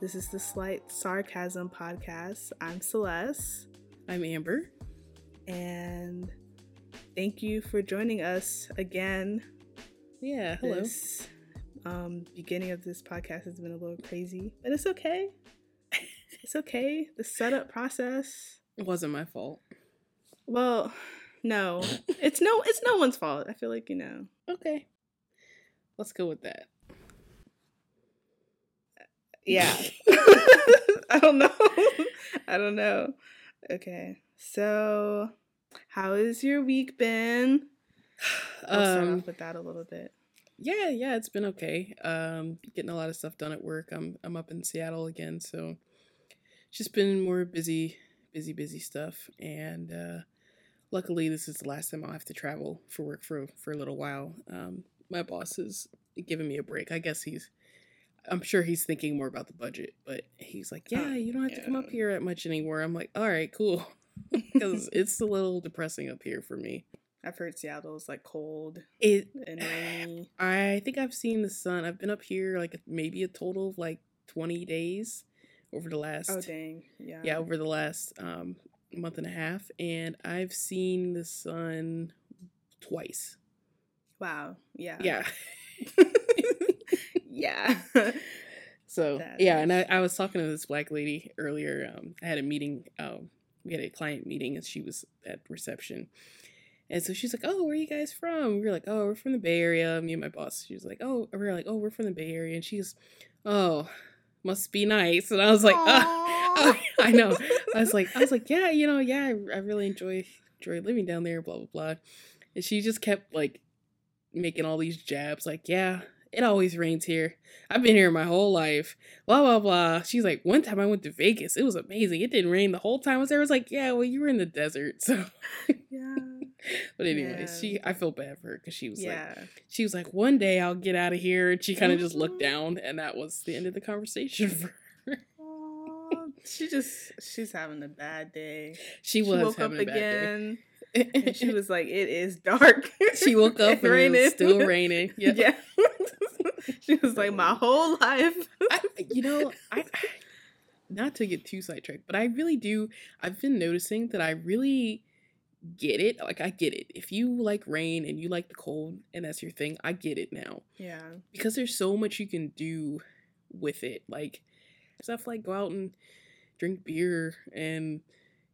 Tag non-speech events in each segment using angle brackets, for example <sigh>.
This is the Slight Sarcasm Podcast. I'm Celeste. I'm Amber. And thank you for joining us again. Yeah, hello. This um, beginning of this podcast has been a little crazy, but it's okay. <laughs> it's okay. The setup process. It wasn't my fault. Well, no. <laughs> it's no it's no one's fault. I feel like, you know. Okay. Let's go with that. Yeah. <laughs> <laughs> I don't know. <laughs> I don't know. Okay. So, how has your week been? I'll start Um, off with that a little bit. yeah, yeah, it's been okay. Um, getting a lot of stuff done at work. I'm I'm up in Seattle again, so it's just been more busy, busy, busy stuff. And uh, luckily, this is the last time I'll have to travel for work for for a little while. Um, my boss is giving me a break. I guess he's. I'm sure he's thinking more about the budget, but he's like, Oh, "Yeah, you don't have to come up here that much anymore." I'm like, "All right, cool," <laughs> <laughs> because it's a little depressing up here for me. I've heard Seattle's like cold It and rainy. <sighs> I think I've seen the sun. I've been up here like maybe a total of like 20 days over the last Oh dang. Yeah. yeah, over the last um month and a half and I've seen the sun twice. Wow. Yeah. Yeah. <laughs> yeah. <laughs> so, That yeah, and I, I was talking to this black lady earlier. Um I had a meeting um we had a client meeting and she was at reception. And so she's like, "Oh, where are you guys from?" We were like, "Oh, we're from the Bay Area." Me and my boss. She was like, "Oh," we were like, "Oh, we're from the Bay Area." And she's, "Oh, must be nice." And I was like. <laughs> Aw. <laughs> I know. I was like, I was like, yeah, you know, yeah, I, I really enjoy enjoy living down there, blah blah blah. And she just kept like making all these jabs, like, yeah, it always rains here. I've been here my whole life, blah blah blah. She's like, one time I went to Vegas, it was amazing. It didn't rain the whole time I was there. I was like, yeah, well, you were in the desert, <laughs> so. yeah. But anyways, she I feel bad for her because she was like, she was like, one day I'll get out of here, and she kind of just looked Mhm. down, and that was the end of the conversation <laughs> for her. She just she's having a bad day. She was woke up a bad day. again <laughs> and she was like, "It is dark." she woke up and it was still raining. Yeah. Yeah. <laughs> she was like, "My whole life." I, you know, I not to get too sidetracked, but I really do. I've been noticing that I really get it. Like I get it. If you like rain and you like the cold and that's your thing, I get it now yeah. because there's so much you can do with it. Like stuff like go out and drink beer and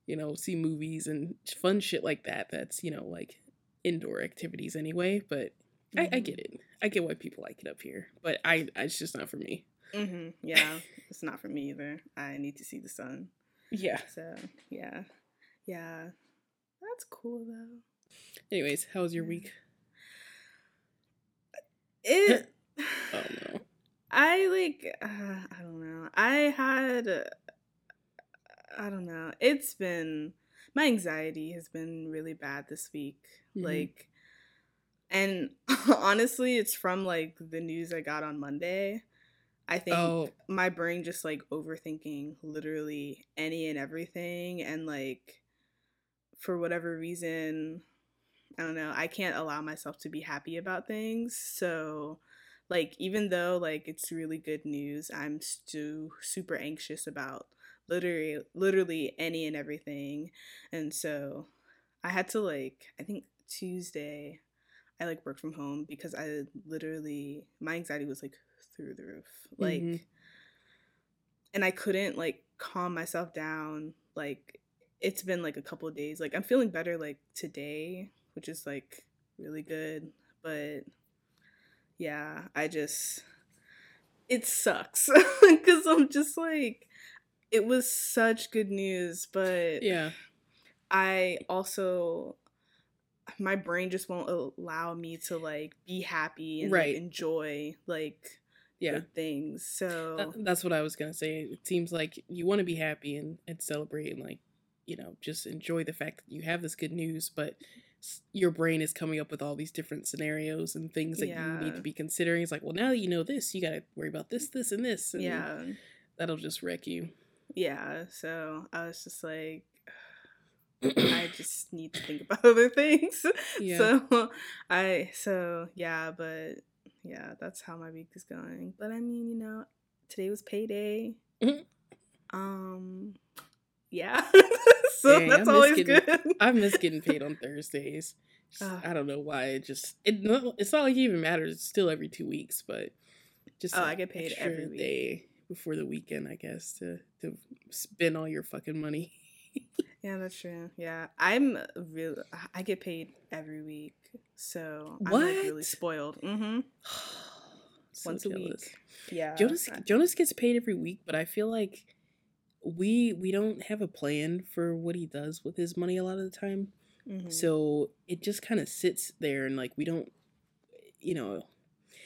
you know see movies and fun shit like that. That's you know like indoor activities anyway. But I, I Mhm. get it. I get why people like it up here, but I it's just not for me. hmm Yeah. it's not for me either. I need to see the sun. <laughs> Yeah. So yeah, yeah. That's cool though. Anyways, how was your week? It. <laughs> Oh no. I like. Uh, I don't know. I had. uh, I don't know. It's been my anxiety has been really bad this week. Mhm. Like, and <laughs> honestly, it's from like the news I got on Monday. I think Oh. my brain just like overthinking literally any and everything, and like for whatever reason, I don't know. I can't allow myself to be happy about things. So, like, even though like it's really good news, I'm still super anxious about literally, literally any and everything. And so, I had to like, I think Tuesday, I like work from home because I literally my anxiety was like through the roof, like, Mhm. and I couldn't like calm myself down. Like, it's been like a couple of days. Like, I'm feeling better like today, which is like really good. But yeah, I just it sucks <laughs> because I'm just like it was such good news, but Yeah. I also my brain just won't allow me to like be happy and like, enjoy like Yeah. good things. So That- that's what I was gonna say. It seems like you want to be happy and, and celebrate and like, you know, just enjoy the fact that you have this good news, but your brain is coming up with all these different scenarios and things that you need to be considering. It's like, well, now that you know this, you got to worry about this, this, and this. And yeah. That'll just wreck you. Yeah. So I was just like I just need to think <laughs> about other things. Yeah. So I so yeah, but yeah, that's how my week is going. But I mean, you know, today was payday. Mhm. Um, yeah. <laughs> so Dang, that's always getting- good. I miss getting paid on Thursdays. Ugh. I don't know why. It just it no, it's not like it even matters. It's still every two weeks, but just Oh, I get paid every week. day before the weekend, I guess, to to spend all your fucking money. <laughs> Yeah, that's true. Yeah, I'm real. I get paid every week, so I'm like really spoiled. Mm-hmm. <sighs> So Once a week. Yeah. Jonas Jonas gets paid every week, but I feel like we we don't have a plan for what he does with his money a lot of the time. mhm. So it just kind of sits there and like we don't you know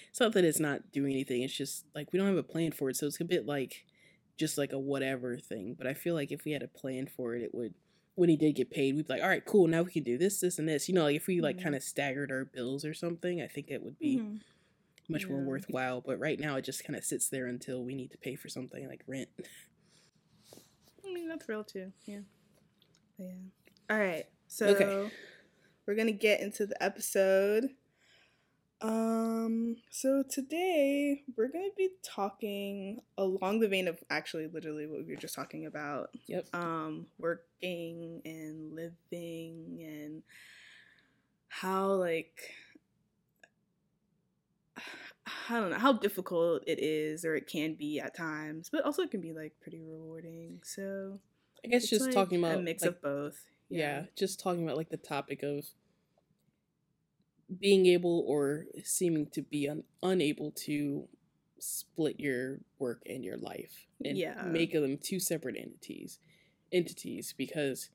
it's not that it's not doing anything, it's just like we don't have a plan for it. So it's a bit like just like a whatever thing. But I feel like if we had a plan for it, it would when he did get paid, we'd be like, all right, cool, now we can do this, this, and this. You know, like if we like Mhm. kind of staggered our bills or something, I think it would be Mhm. much more worthwhile. But right now, it just kind of sits there until we need to pay for something like rent. I mean, that's real too. Yeah. But yeah. All right. So Okay. we're gonna get into the episode. Um. So today we're gonna be talking along the vein of actually, literally what we were just talking about. Yep. Um, working and living and how like <sighs> I don't know how difficult it is or it can be at times, but also it can be like pretty rewarding. So I guess just like, talking about a mix like, of both. yeah. just talking about like the topic of being able or seeming to be un- unable to split your work and your life and Yeah. make them two separate entities entities because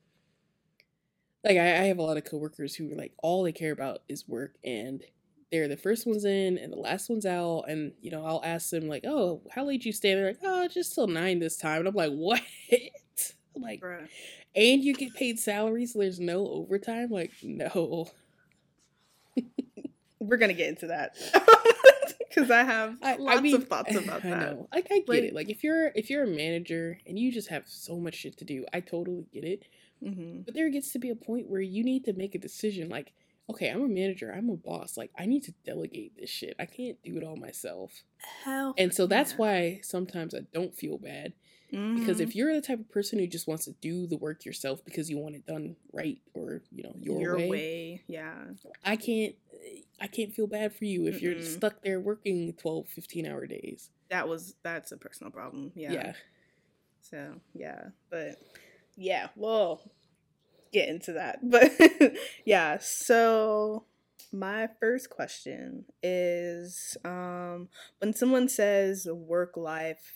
like I, I have a lot of coworkers who are like all they care about is work and they're the first ones in and the last ones out and you know i'll ask them like oh how late you stay? They're like oh just till nine this time. And i'm like what? <laughs> Like Bruh. and you get paid salary so there's no overtime? Like no We're gonna get into that <laughs> because I have I, lots I mean, of thoughts <laughs> about I that. know. Like I get Like- it. Like if you're if you're a manager and you just have so much shit to do, I totally get it. hmm But there gets to be a point where you need to make a decision. Like, okay, I'm a manager. I'm a boss. Like I need to delegate this shit. I can't do it all myself. Hell, And so that's why sometimes I don't feel bad because Mhm. if you're the type of person who just wants to do the work yourself because you want it done right or you know your, way, yeah, I can't I can't feel bad for you if you're stuck there working 12 15 hour days. that was that's a personal problem. Yeah. yeah. So yeah, but yeah, we'll get into that. <laughs> But yeah, so my first question is um when someone says work life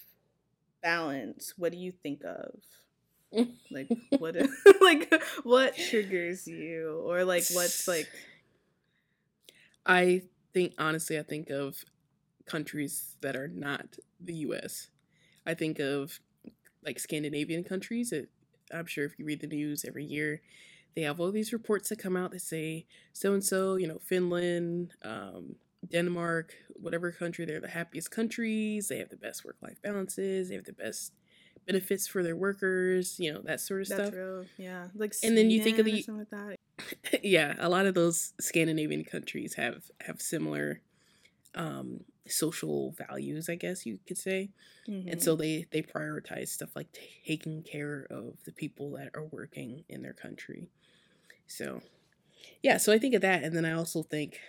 balance, what do you think of? Like <laughs> what <laughs> like what triggers you or like what's like I think honestly, I think of countries that are not the U.S. I think of like Scandinavian countries. It, I'm sure if you read the news every year, they have all these reports that come out that say so and so, you know, Finland, um, Denmark, whatever country, they're the happiest countries. They have the best work-life balances. They have the best benefits for their workers. You know that sort of that's stuff. real yeah like And then you think of the- like <laughs> yeah, a lot of those Scandinavian countries have have similar um social values, I guess you could say. And Mhm. so they they prioritize stuff like taking care of the people that are working in their country. So yeah, so I think of that and then I also think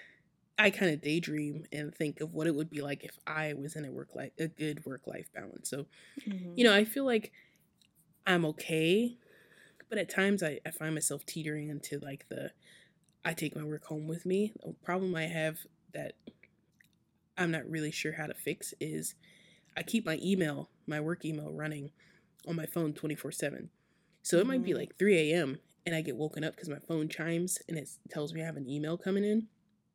I kind of daydream and think of what it would be like if I was in a work life a good work life balance. So Mhm. you know, I feel like I'm okay, but at times I, I find myself teetering into like the I take my work home with me. A problem I have that I'm not really sure how to fix is I keep my email, my work email running on my phone 24 7. So it might be Mhm. like 3 a.m. and I get woken up because my phone chimes and it tells me I have an email coming in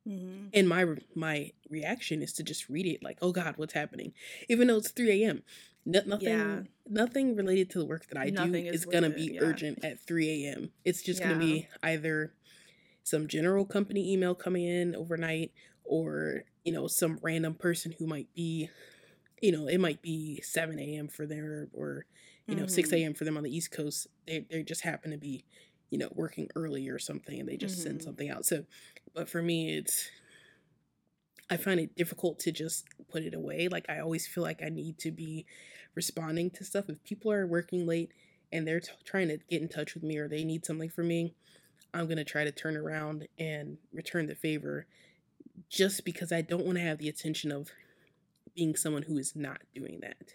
Mhm. and my my reaction is to just read it like oh god what's happening even though it's 3 a.m no, nothing Yeah. nothing related to the work that i Nothing do is is gonna be yeah. urgent at 3 a.m it's just gonna be either some general company email coming in overnight or you know some random person who might be you know it might be 7 a.m for them or you know 6 Mhm. a.m for them on the east coast they, they just happen to be you know working early or something and they just send Mhm. something out so but for me it's I find it difficult to just put it away. Like I always feel like I need to be responding to stuff. If people are working late and they're t- trying to get in touch with me or they need something from me, I'm going to try to turn around and return the favor just because I don't want to have the attention of being someone who is not doing that.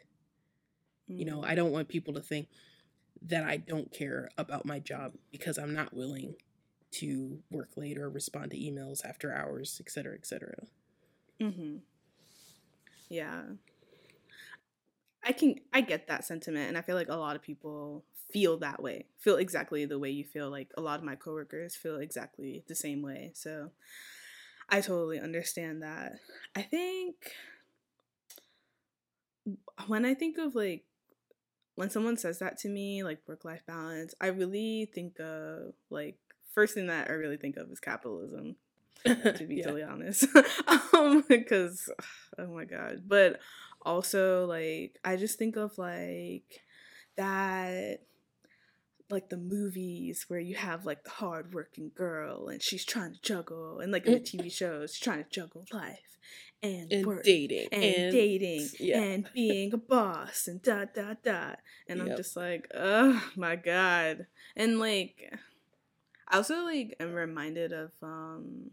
Mm. You know, mm. I don't want people to think that I don't care about my job because I'm not willing to work late or respond to emails after hours, et cetera, et cetera. Mm-hmm. Yeah. I can I get that sentiment and I feel like a lot of people feel that way. Feel exactly the way you feel like a lot of my coworkers feel exactly the same way. So I totally understand that. I think when I think of like when someone says that to me, like work life balance, I really think of like first thing that I really think of is capitalism to <laughs> be yeah. totally honest. <laughs> um, because oh my god. But also like I just think of like that like the movies where you have like the hardworking girl and she's trying to juggle and like in the TV <laughs> shows she's trying to juggle life and, and work dating and, and dating yeah. and being a boss and dot dot dot and yep. I'm just like oh my god and like I also like am reminded of um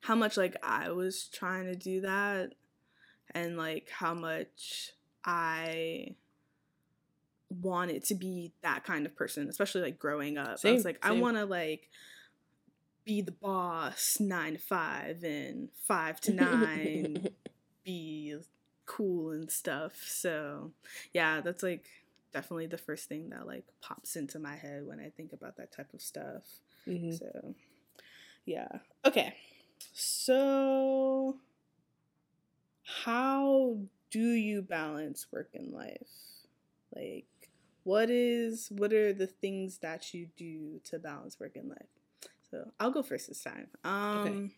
how much like I was trying to do that and like how much I wanted to be that kind of person, especially like growing up. Same, I was like, same. I want to like be the boss nine to five and five to nine, <laughs> be cool and stuff. So yeah, that's like definitely the first thing that like pops into my head when I think about that type of stuff. Mm-hmm. So yeah. Okay. So, how do you balance work and life? Like, what is what are the things that you do to balance work and life? So I'll go first this time. Um, okay.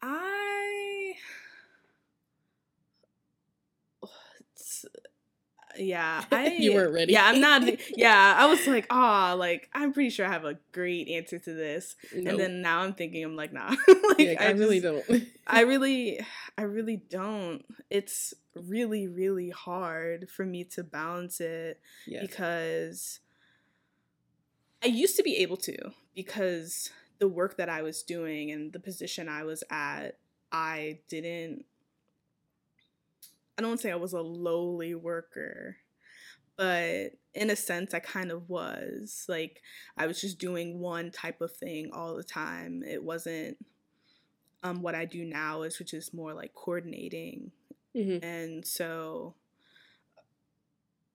I <sighs> yeah, <laughs> I you weren't ready. Yeah, I'm not. <laughs> Yeah, I was like, ah, oh, like I'm pretty sure I have a great answer to this, nope. and then now I'm thinking, I'm like, nah, <laughs> like yeah, I, I just, really don't. I really, <sighs> I really don't. It's really, really hard for me to balance it yes. because I used to be able to because the work that I was doing and the position I was at, I didn't I don't say I was a lowly worker, but in a sense, I kind of was. Like, I was just doing one type of thing all the time. It wasn't um, what I do now, is which is more like coordinating. Mm-hmm. And so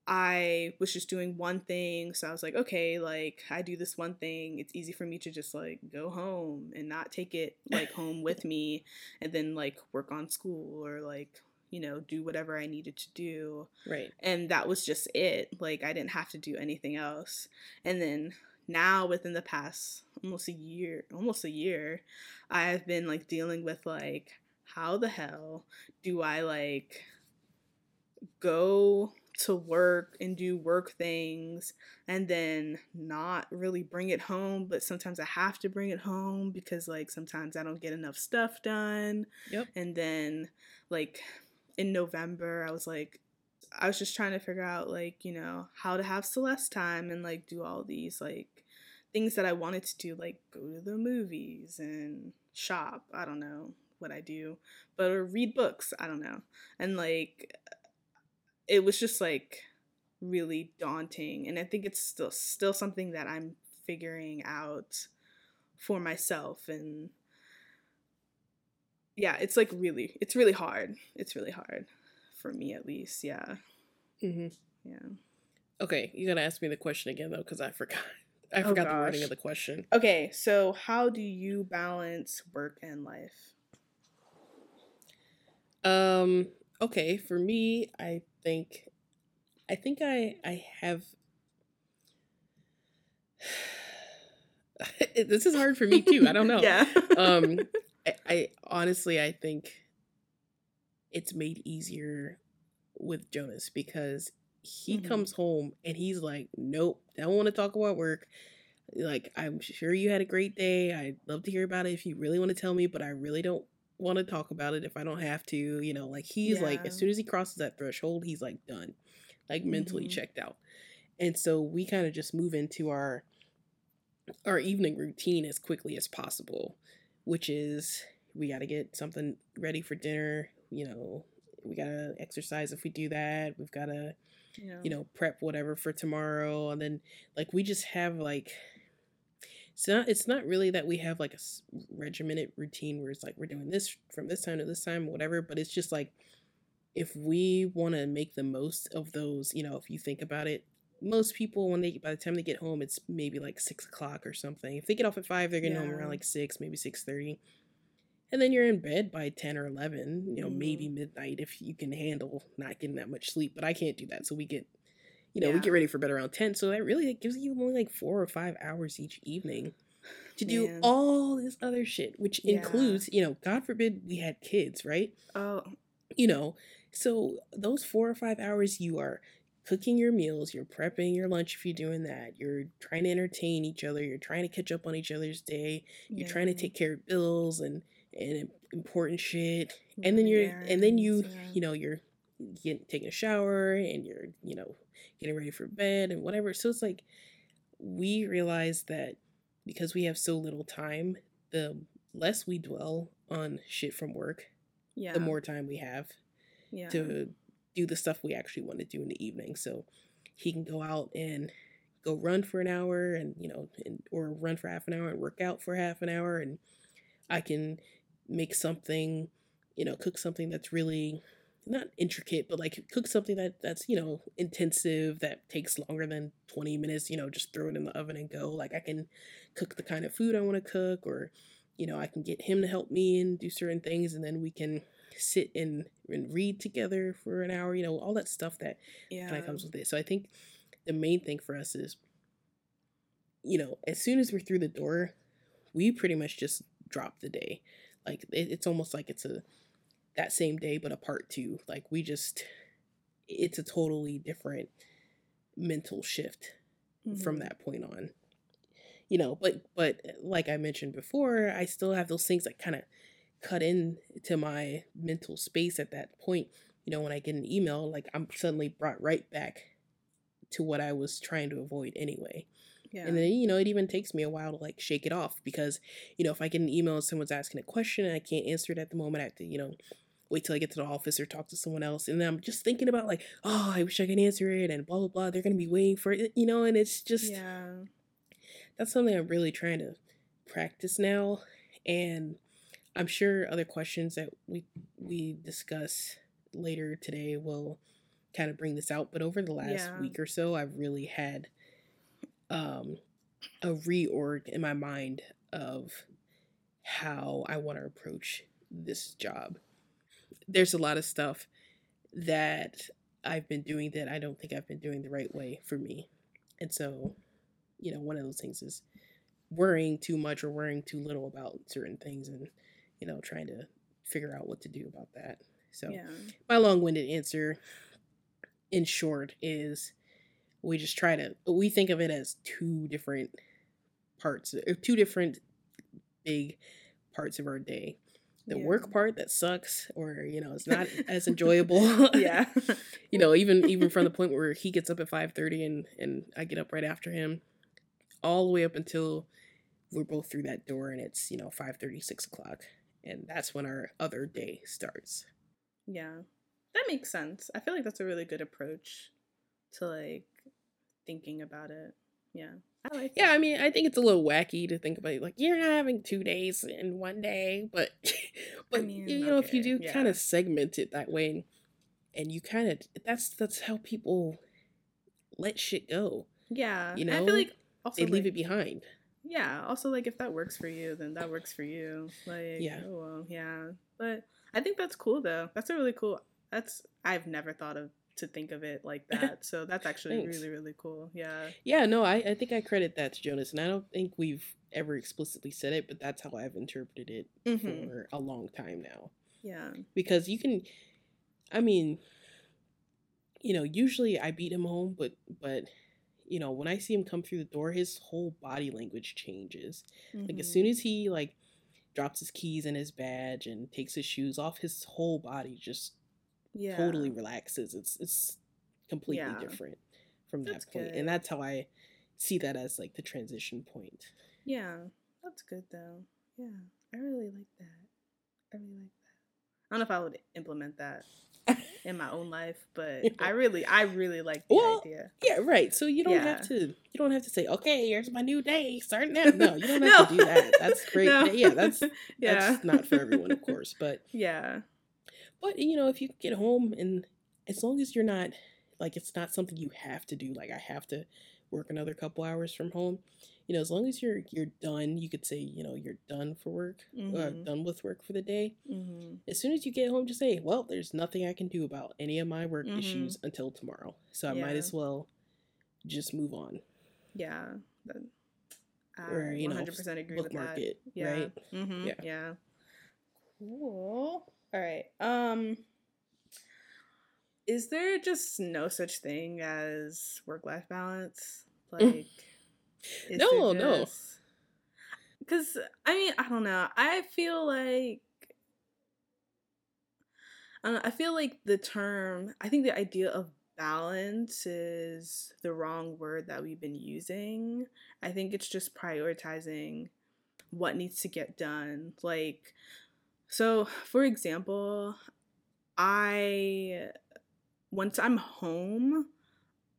I was just doing one thing. So I was like, okay, like I do this one thing. It's easy for me to just like go home and not take it like home <laughs> with me and then like work on school or like you know, do whatever I needed to do. Right. And that was just it. Like I didn't have to do anything else. And then now within the past almost a year, almost a year, I've been like dealing with like how the hell do I like go to work and do work things and then not really bring it home but sometimes i have to bring it home because like sometimes i don't get enough stuff done yep and then like in November, I was like, I was just trying to figure out like, you know, how to have Celeste time and like do all these like things that I wanted to do, like go to the movies and shop. I don't know what I do, but or read books. I don't know. And like, it was just like really daunting. And I think it's still still something that I'm figuring out for myself and yeah, it's like really, it's really hard. It's really hard for me at least. Yeah. Mm-hmm. Yeah. Okay, you gotta ask me the question again though, because I forgot. <laughs> I oh, forgot oh, the wording of the question. Okay, so how do you balance work and life? Um. Okay, for me, I think, I think I I have. <sighs> <laughs> this is hard for me too. I don't <laughs> know. yeah. um I, I honestly I think it's made easier with Jonas because he mm-hmm. comes home and he's like, Nope, I don't want to talk about work. Like, I'm sure you had a great day. I'd love to hear about it if you really want to tell me, but I really don't want to talk about it if I don't have to. You know, like he's like, as soon as he crosses that threshold, he's like done, like mentally Mhm. checked out. And so we kind of just move into our our evening routine as quickly as possible, which is we got to get something ready for dinner. You know, we got to exercise if we do that. We've got to Yeah. you know, prep whatever for tomorrow. And then like we just have like it's not it's not really that we have like a regimented routine where it's like we're doing this from this time to this time, whatever. But it's just like if we want to make the most of those, you know, if you think about it, most people when they by the time they get home, it's maybe like six o'clock or something. If they get off at five, they're getting home around like six, maybe six thirty. And then you're in bed by 10 or 11, you know, Mhm. maybe midnight if you can handle not getting that much sleep. But I can't do that. So we get, you know, we get ready for bed around 10. So that really it gives you only like four or five hours each evening to do all this other shit, which Yeah. includes, you know, God forbid we had kids, right? Oh, You know, so those four or five hours you are cooking your meals, you're prepping your lunch if you're doing that, you're trying to entertain each other, you're trying to catch up on each other's day, you're trying to take care of bills and and important shit and then mm, you're and then you yeah. you know you're getting taking a shower and you're you know getting ready for bed and whatever so it's like we realize that because we have so little time the less we dwell on shit from work yeah. the more time we have yeah. to do the stuff we actually want to do in the evening. So he can go out and go run for an hour and, you know, and, or run for half an hour and work out for half an hour. And I can make something, you know, cook something that's really not intricate, but like cook something that that's, you know, intensive that takes longer than 20 minutes, you know, just throw it in the oven and go. Like I can cook the kind of food I want to cook or, you know, I can get him to help me and do certain things and then we can sit and, and read together for an hour, you know, all that stuff that yeah. kind of comes with it. So I think the main thing for us is, you know, as soon as we're through the door, we pretty much just drop the day. Like it, it's almost like it's a that same day, but a part two. Like we just, it's a totally different mental shift from Mhm. that point on. You know, but but like I mentioned before, I still have those things that kind of cut into my mental space at that point. You know, when I get an email, like I'm suddenly brought right back to what I was trying to avoid anyway. Yeah. And then, you know, it even takes me a while to like shake it off because, you know, if I get an email and someone's asking a question and I can't answer it at the moment, I have to, you know, wait till I get to the office or talk to someone else. And then I'm just thinking about like, oh, I wish I could answer it and blah, blah, blah. They're going to be waiting for it, you know, and it's just, yeah. that's something I'm really trying to practice now. And I'm sure other questions that we we discuss later today will kind of bring this out. But over the last Yeah. week or so, I've really had um, a reorg in my mind of how I want to approach this job. There's a lot of stuff that I've been doing that I don't think I've been doing the right way for me. And so, you know, one of those things is worrying too much or worrying too little about certain things and, you know, trying to figure out what to do about that. So, Yeah. my long-winded answer in short is we just try to we think of it as two different parts or two different big parts of our day the Yeah. work part that sucks or you know it's not <laughs> as enjoyable yeah. <laughs> you know even even from the point where he gets up at 5.30 and and i get up right after him all the way up until we're both through that door and it's you know 5.30 6 o'clock and that's when our other day starts Yeah. That makes sense. I feel like that's a really good approach to like thinking about it. Yeah. I like Yeah, that. I mean, I think it's a little wacky to think about it. Like, you're not having two days in one day, but, <laughs> but mean, you know, if you do yeah. kind of segment it that way, and and you kind of that's that's how people let shit go. Yeah. You and I know, feel like also They leave it behind. Yeah. Also, like if that works for you, then that works for you. Like, Yeah. Oh well, yeah. But I think that's cool though. That's a really cool. That's I've never thought of to think of it like <laughs> that. So that's actually really really cool. Yeah. Yeah, no, I I think I credit that to Jonas, and I don't think we've ever explicitly said it, but that's how I've interpreted it hmm for a long time now. Yeah. because you can i mean you know usually i beat him home but but you know, when I see him come through the door, his whole body language changes. Like as soon mm-hmm. as he like drops his keys and his badge and takes his shoes off, his whole body just yeah. totally relaxes. It's it's completely Yeah. different from that point. And that's how I see that as like the transition point. Yeah, that's good though. Yeah, I really like that. I really like that. I don't know if I would implement that <laughs> in my own life, but I really, I really like the Well, idea. Yeah, right. So you don't Yeah. have to you don't have to say, okay, here's my new day, starting now. No, you don't <laughs> have No. to do that. That's <laughs> great. No. Yeah, that's yeah, that's not for everyone, of course. But Yeah, but you know, if you get home and as long as you're not like it's not something you have to do, like I have to work another couple hours from home. You know, as long as you're you're done, you could say, you know, you're done for work or Mhm. done with work for the day. hmm As soon as you get home, just say, "Well, there's nothing I can do about any of my work Mhm. issues until tomorrow, so I might as well just move on yeah. That, I or you 100% agree with that. it, Yeah. right?" Mm-hmm. Yeah. Yeah. Cool. All right. Um is there just no such thing as work-life balance? <laughs> Like No, no. Cuz I mean, I don't know. I feel like I, know, I feel like the term, I think the idea of balance is the wrong word that we've been using. I think it's just prioritizing what needs to get done. Like, so for example, I, once I'm home,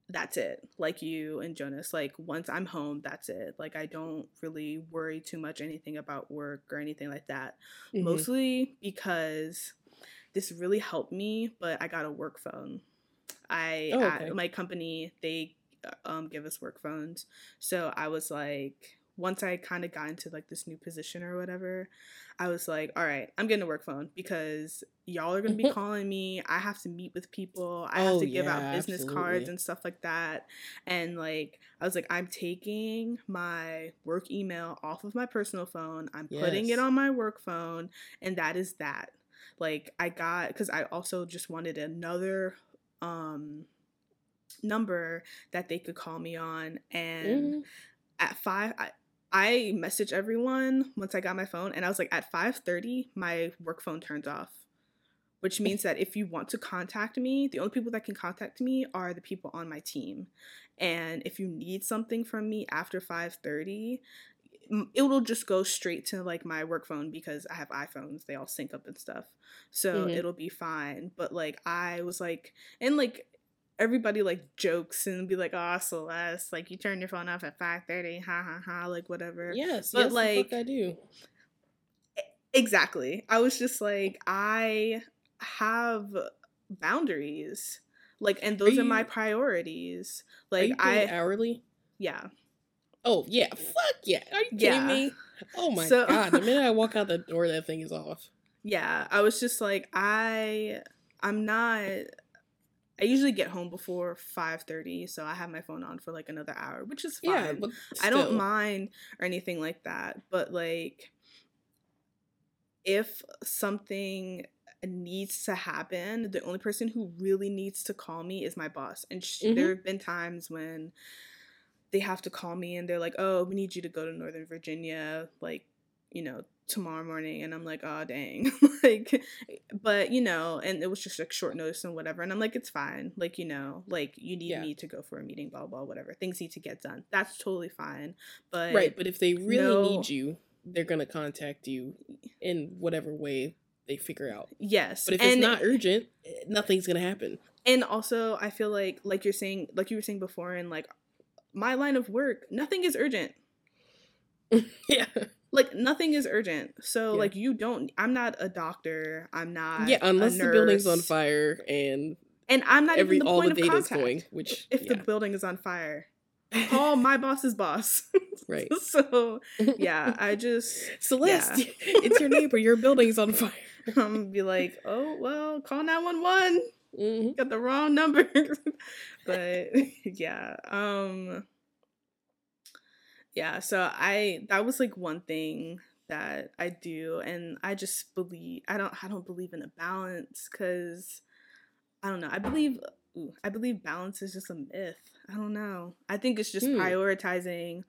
that's it. Like you and Jonas, like once I'm home, that's it. Like I don't really worry too much anything about work or anything like that Mhm. mostly because this really helped me but i got a work phone i Oh, at my company they uh, um give us work phones so i was like once i kind of got into like this new position or whatever i was like all right i'm getting a work phone because y'all are going to be calling me. I have to meet with people. I have Oh, to give out yeah, business cards and stuff like that. And like i was like i'm taking my work email off of my personal phone. I'm putting it on my work phone and that is that. Like i got because i also just wanted another um number that they could call me on and Mhm. at five I, I messaged everyone once i got my phone and i was like at 5.30 my work phone turns off which means that if you want to contact me the only people that can contact me are the people on my team. And if you need something from me after 5.30 it will just go straight to like my work phone because i have iphones they all sync up and stuff. So Mhm. it'll be fine. But like i was like and like everybody like jokes and be like oh celeste like you turn your phone off at 5.30 ha ha ha like whatever Yes, But, yes, like, I do. exactly i was just like i have boundaries like and those are, my you- priorities Are like you paid i hourly? yeah Oh yeah, fuck yeah. Are you Yeah. kidding me? Oh my So- <laughs> god! The minute I walk out the door, that thing is off. yeah i was just like i i'm not i usually get home before 5.30 so i have my phone on for like another hour which is fine Yeah, i don't mind or anything like that but like if something needs to happen the only person who really needs to call me is my boss and sh- Mhm. there have been times when they have to call me and they're like oh we need you to go to northern virginia like you know tomorrow morning and i'm like oh dang <laughs> like but you know and it was just like short notice and whatever and i'm like it's fine like you know like you need Yeah. me to go for a meeting blah blah whatever things need to get done that's totally fine but Right, but if they really no- need you, they're gonna contact you in whatever way they figure out. yes But if and, it's not urgent, eh, nothing's gonna happen. and also i feel like like you're saying like you were saying before in like my line of work nothing is urgent <laughs> yeah, like nothing is urgent so Yeah. like you don't i'm not a doctor i'm not yeah. a Unless the building's on fire and and i'm not every even the all point the of data's contact going, which if yeah, the building is on fire <laughs> call my boss's boss right. <laughs> so yeah <laughs> i just Celeste, it's your neighbor. Your building's on fire. i'm be like oh well call 911 Mhm. got the wrong number but yeah um yeah so i that was like one thing that i do and i just believe i don't i don't believe in a balance because i don't know i believe ooh, I believe balance is just a myth. I don't know. I think it's just Hmm. prioritizing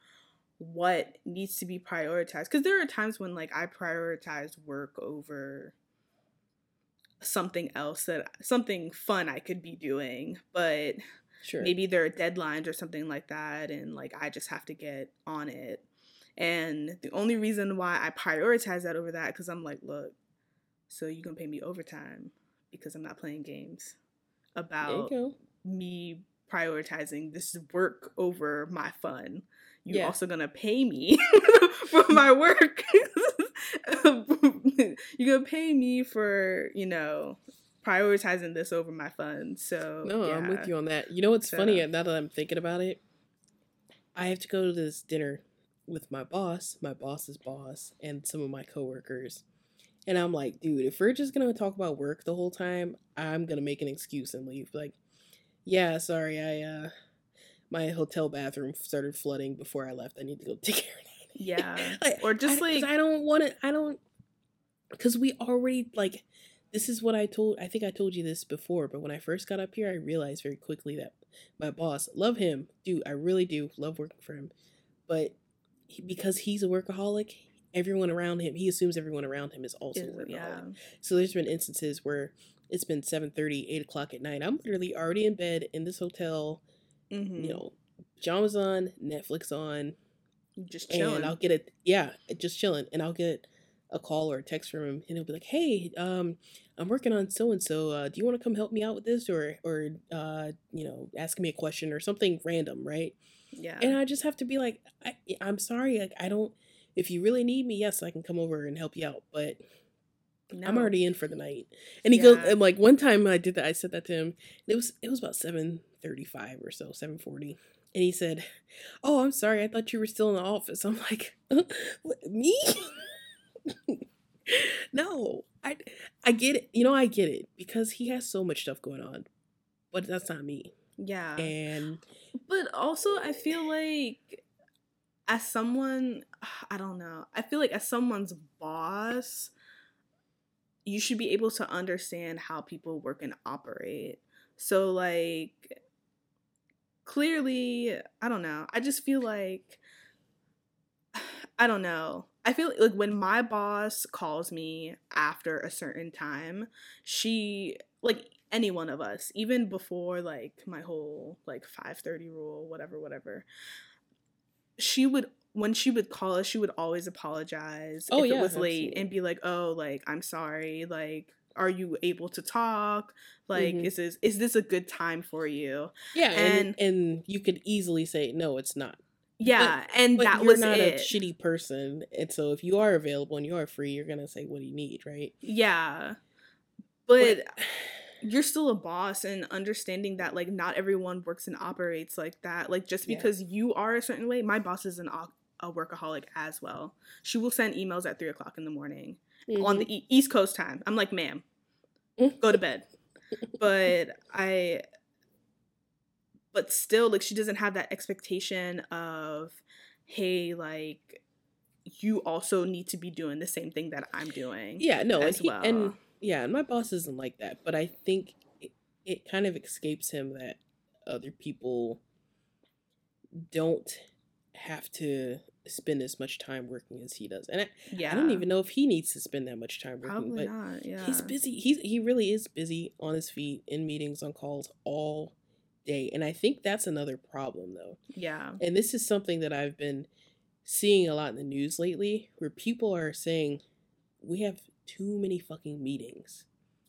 what needs to be prioritized because there are times when like I prioritize work over something else that something fun I could be doing, but Sure. maybe there are deadlines or something like that and like I just have to get on it. And the only reason why I prioritize that over that cuz I'm like, look, so you're to pay me overtime because I'm not playing games about me prioritizing this work over my fun. You Yeah. also gonna pay me <laughs> for my work. <laughs> You're gonna pay me for, you know, prioritizing this over my fun. So No, I'm with you on that. You know what's So- funny? Now that I'm thinking about it, I have to go to this dinner with my boss, my boss's boss, and some of my coworkers. And I'm like, dude, if we're just gonna talk about work the whole time, I'm gonna make an excuse and leave. Like, yeah, sorry, I uh my hotel bathroom started flooding before I left. I need to go <laughs> take care of that. Yeah. <laughs> Like, Or just I, like I don't want to. I don't because we already like. This is what I told. I think I told you this before, but when I first got up here, I realized very quickly that my boss, love him, dude, I really do love working for him, but he, because he's a workaholic, everyone around him, he assumes everyone around him is also a is- workaholic. yeah. So there's been instances where it's been 7 8 o'clock at night. I'm literally already in bed in this hotel, Mhm. you know, pajamas on, Netflix on, just chilling. and I'll get it. Yeah, just chilling, and I'll get a call or a text from him, and he'll be like, "Hey, um, I'm working on so and so. Do you want to come help me out with this, or or uh, you know, ask me a question or something random, right?" yeah. And I just have to be like, I, "I'm sorry, like I don't. If you really need me, yes, I can come over and help you out, but." I'm already in for the night. And he goes and like one time I did that, I said that to him. It was it was about seven thirty five or so, seven forty. And he said, Oh, I'm sorry, I thought you were still in the office. <laughs> I'm like, "What, me? <laughs> no. I I get it. You know, I get it. Because he has so much stuff going on. But that's not me. Yeah. And But also, I feel like as someone, <sighs> I don't know, I feel like as someone's boss, you should be able to understand how people work and operate. So, like, clearly, I don't know. I just feel like, <sighs> I don't know. I feel like when my boss calls me after a certain time, she like any one of us, even before like my whole like 5:30 rule, whatever, whatever. She would when she would call us, she would always apologize Oh, if yeah, it was late and be like, "Oh, like I'm sorry. Like are you able to talk? Like Mhm. is this is this a good time for you?" yeah, and, And- and you could easily say, No, it's not. Yeah, and But that you're was not it. a shitty person. And so if you are available and you are free, you're gonna say what do you need, right? Yeah. But you're still a boss and understanding that like not everyone works and operates like that. Like just Yeah. because you are a certain way, my boss is an a workaholic as well. She will send emails at three o'clock in the morning on Mhm. the e- East Coast time. I'm like, ma'am, <laughs> go to bed. but I, but still, like, she doesn't have that expectation of, hey, like, you also need to be doing the same thing that I'm doing. Yeah, no, and, as he, and yeah, and my boss isn't like that, but I think it, it kind of escapes him that other people don't have to spend as much time working as he does, and I, Yeah. I don't even know if he needs to spend that much time working. Probably but not. Yeah. he's busy. He's he really is busy on his feet in meetings on calls all day, and I think that's another problem though. Yeah. And this is something that I've been seeing a lot in the news lately where people are saying we have too many fucking meetings.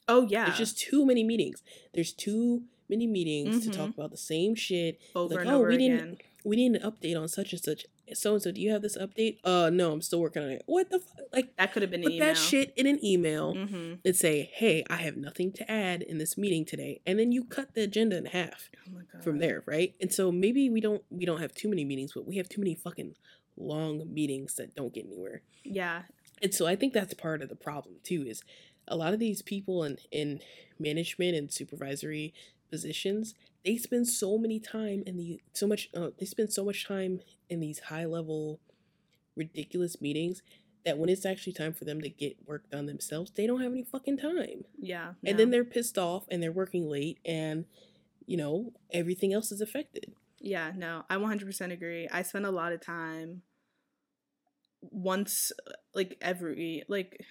Oh yeah. There's just too many meetings. There's too many meetings to Mhm. talk about the same shit. over like, and oh, over we again. didn't we need an update on such and such. So and so, do you have this update? Uh no, I'm still working on it. What the fuck? Like That could have been an put that shit in an email Mm-hmm. and say, hey, I have nothing to add in this meeting today. And then you cut the agenda in half Oh my god. from there, right? And so maybe we don't we don't have too many meetings, but we have too many fucking long meetings that don't get anywhere. Yeah. And so I think that's part of the problem too is a lot of these people in in management and supervisory positions, they spend so many time in the so much uh, they spend so much time in these high level ridiculous meetings that when it's actually time for them to get work done themselves, they don't have any fucking time Yeah. and no. then they're pissed off and they're working late and you know, everything else is affected. Yeah, no, I 100% agree. I spend a lot of time once, like every, like,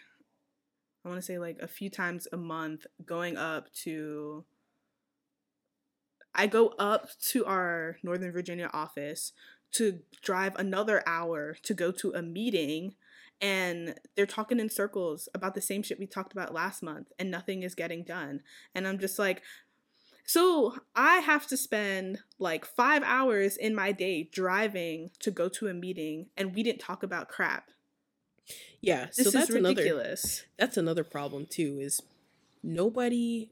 I want to say like a few times a month going up to, I go up to our Northern Virginia office to drive another hour to go to a meeting and they're talking in circles about the same shit we talked about last month and nothing is getting done. And I'm just like, so I have to spend like five hours in my day driving to go to a meeting, and we didn't talk about crap. Yeah, this so that's ridiculous. Another, that's another problem too. Is nobody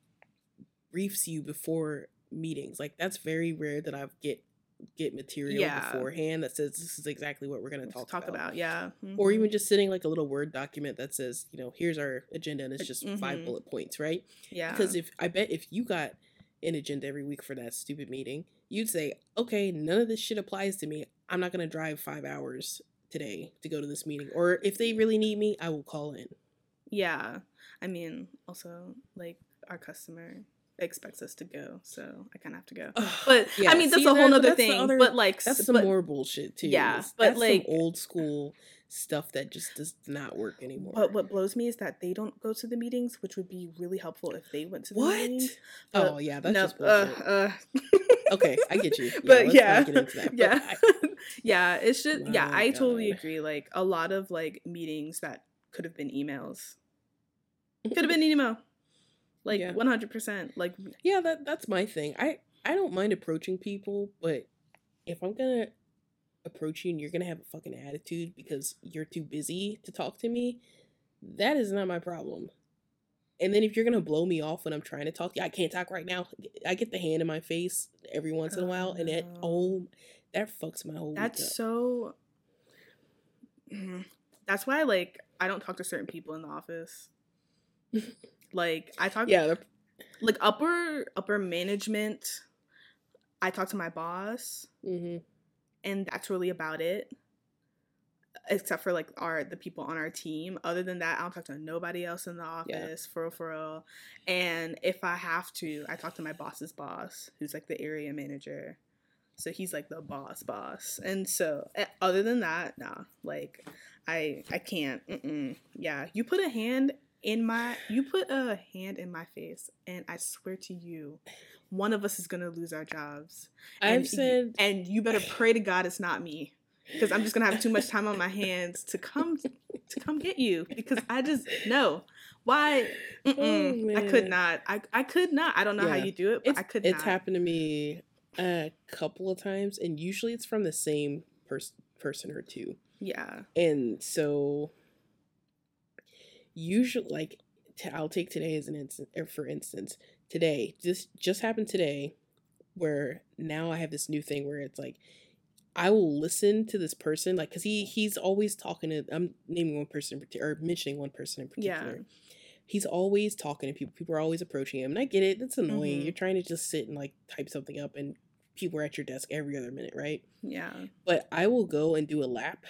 briefs you before meetings. Like that's very rare that I've get get material yeah. beforehand that says this is exactly what we're going to talk, talk about. about. Yeah, mm-hmm. or even just sitting like a little word document that says you know here's our agenda and it's just mm-hmm. five bullet points, right? Yeah. Because if I bet if you got an agenda every week for that stupid meeting, you'd say, okay, none of this shit applies to me. I'm not going to drive five hours today to go to this meeting. Or if they really need me, I will call in. Yeah. I mean, also, like, our customer expects us to go, so I kind of have to go. But yeah, I mean, that's see, a whole other thing. Other, but like, that's some but, more bullshit too. Yeah, but like old school stuff that just does not work anymore. But what blows me is that they don't go to the meetings, which would be really helpful if they went to the what? meetings. But oh yeah, that's no, just bullshit. Uh, uh. okay, I get you. <laughs> Yeah, but yeah, that, <laughs> yeah, I, <laughs> yeah. It should. yeah, I God. totally agree. Like a lot of like meetings that could have been emails. Could have been an email. Like one hundred percent. Like yeah, that that's my thing. I I don't mind approaching people, but if I'm gonna approach you and you're gonna have a fucking attitude because you're too busy to talk to me, that is not my problem. And then if you're gonna blow me off when I'm trying to talk to you, I can't talk right now. I get the hand in my face every once in a while, and it oh, that fucks my whole. That's so. Mm-hmm. That's why, like, I don't talk to certain people in the office. <laughs> like, I talk. Yeah. Like upper upper management, I talk to my boss. Mm-hmm and that's really about it except for like our the people on our team. Other than that, I don't talk to nobody else in the office yeah. for real, for real. And if I have to, I talk to my boss's boss, who's like the area manager. So he's like the boss boss. And so eh, other than that, nah, like I I can't. Mm-mm. Yeah, you put a hand in my you put a hand in my face, and I swear to you, one of us is gonna lose our jobs. I've and, said, and you better pray to God it's not me, because I'm just gonna have too much time on my hands to come to come get you. Because I just no. Why? Oh, I could not. I I could not. I don't know yeah. how you do it. But I could. It's not. happened to me a couple of times, and usually it's from the same person person or two. Yeah. And so usually like i I'll take today as an instance for instance today just just happened today where now I have this new thing where it's like I will listen to this person like because he he's always talking to I'm naming one person in particular or mentioning one person in particular. Yeah. He's always talking to people. People are always approaching him, and I get it. That's annoying. Mm-hmm. You're trying to just sit and like type something up, and people are at your desk every other minute, right? Yeah. But I will go and do a lap,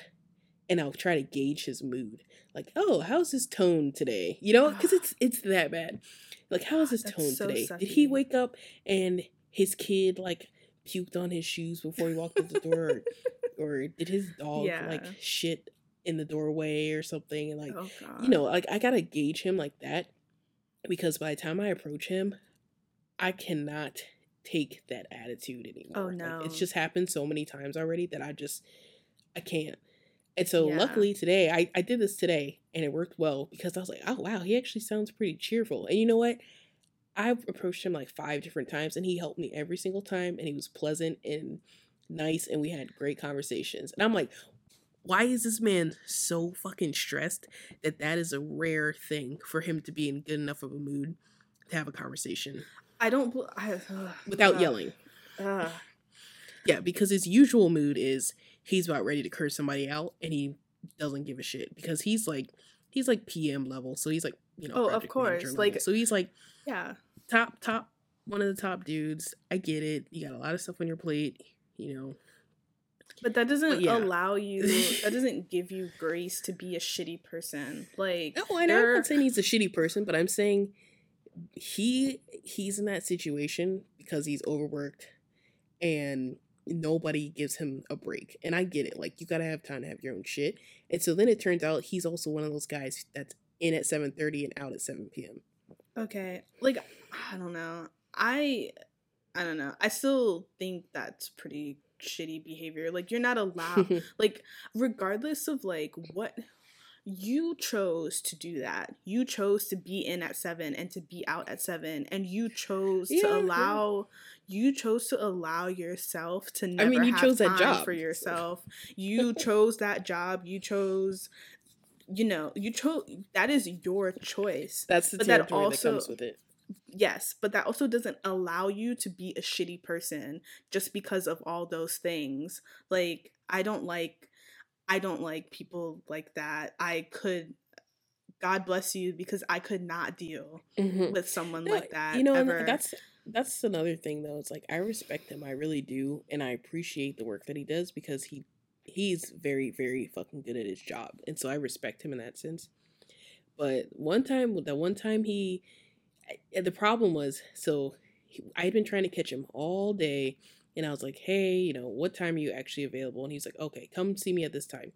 and I'll try to gauge his mood. Like, oh, how's his tone today? You know, because it's <sighs> it's that bad. Like, how is his tone so today? Sucky. Did he wake up and his kid like puked on his shoes before he walked in the door, or, or, did his dog yeah. like shit in the doorway or something? And like, oh, you know, like I gotta gauge him like that because by the time I approach him, I cannot take that attitude anymore. Oh no, like, it's just happened so many times already that I just I can't. And so yeah. luckily today, I, I did this today and it worked well because I was like, oh wow, he actually sounds pretty cheerful. And you know what? I've approached him like five different times and he helped me every single time and he was pleasant and nice and we had great conversations. And I'm like, why is this man so fucking stressed that that is a rare thing for him to be in good enough of a mood to have a conversation? I don't I, uh, <sighs> without uh, yelling. Uh. Yeah, because his usual mood is he's about ready to curse somebody out and he doesn't give a shit because he's like he's like PM level, so he's like you know oh of course like so he's like yeah top top one of the top dudes. I get it. You got a lot of stuff on your plate, you know. But that doesn't but yeah. allow you. that <laughs> doesn't give you grace to be a shitty person. Like no, I know. I'm not saying he's a shitty person, but I'm saying he he's in that situation because he's overworked and nobody gives him a break. And I get it. Like you gotta have time to have your own shit. And so then it turns out he's also one of those guys that's in at seven thirty and out at seven PM. Okay. Like I don't know. I I don't know. I still think that's pretty shitty behavior. Like you're not allowed <laughs> like regardless of like what you chose to do that. You chose to be in at 7 and to be out at 7 and you chose Yeah, to yeah. allow you chose to allow yourself to never I mean, you chose that job. for yourself. <laughs> You chose that job. You chose you know, you chose that is your choice. That's the But that territory that, also- comes with it. Yes, but that also doesn't allow you to be a shitty person just because of all those things. Like I don't like I don't like people like that. I could God bless you because I could not deal Mhm. with someone No, like that. you know, ever. that's that's another thing though. It's like I respect him, I really do, and I appreciate the work that he does because he he's very very fucking good at his job, and so I respect him in that sense. But one time, the one time he, the problem was so he, I had been trying to catch him all day, and I was like, hey, you know, what time are you actually available? And he's like, okay, come see me at this time.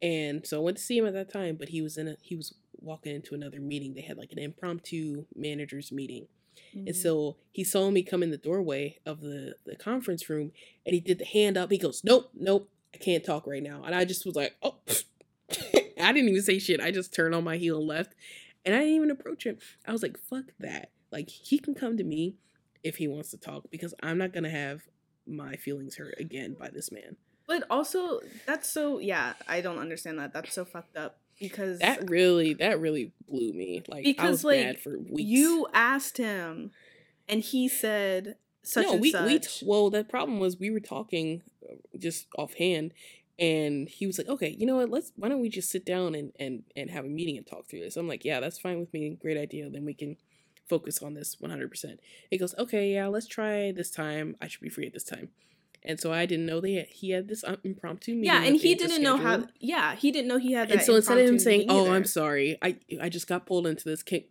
And so I went to see him at that time, but he was in a he was walking into another meeting. They had like an impromptu managers meeting. And Mhm. so he saw me come in the doorway of the, the conference room and he did the hand up. He goes, Nope, nope, I can't talk right now. And I just was like, Oh, <laughs> I didn't even say shit. I just turned on my heel and left. And I didn't even approach him. I was like, Fuck that. Like, he can come to me if he wants to talk because I'm not going to have my feelings hurt again by this man. But also that's so yeah, I don't understand that. That's so fucked up because That really, that really blew me. Like, I Because, was like, mad for weeks. you asked him and he said such no, we such. we t- well, the problem was we were talking uh, just offhand, and he was like, "Okay, you know what? Let's why don't we just sit down and and and have a meeting and talk through this?" I'm like, "Yeah, that's fine with me. Great idea. Then we can focus on this 100." percent He goes, "Okay, yeah, let's try this time. I should be free at this time." And so I didn't know that he had this um, impromptu meeting. yeah, and he didn't know how. Yeah, he didn't know he had that. And so instead of him saying, "Oh, either. I'm sorry. I I just got pulled into this. Can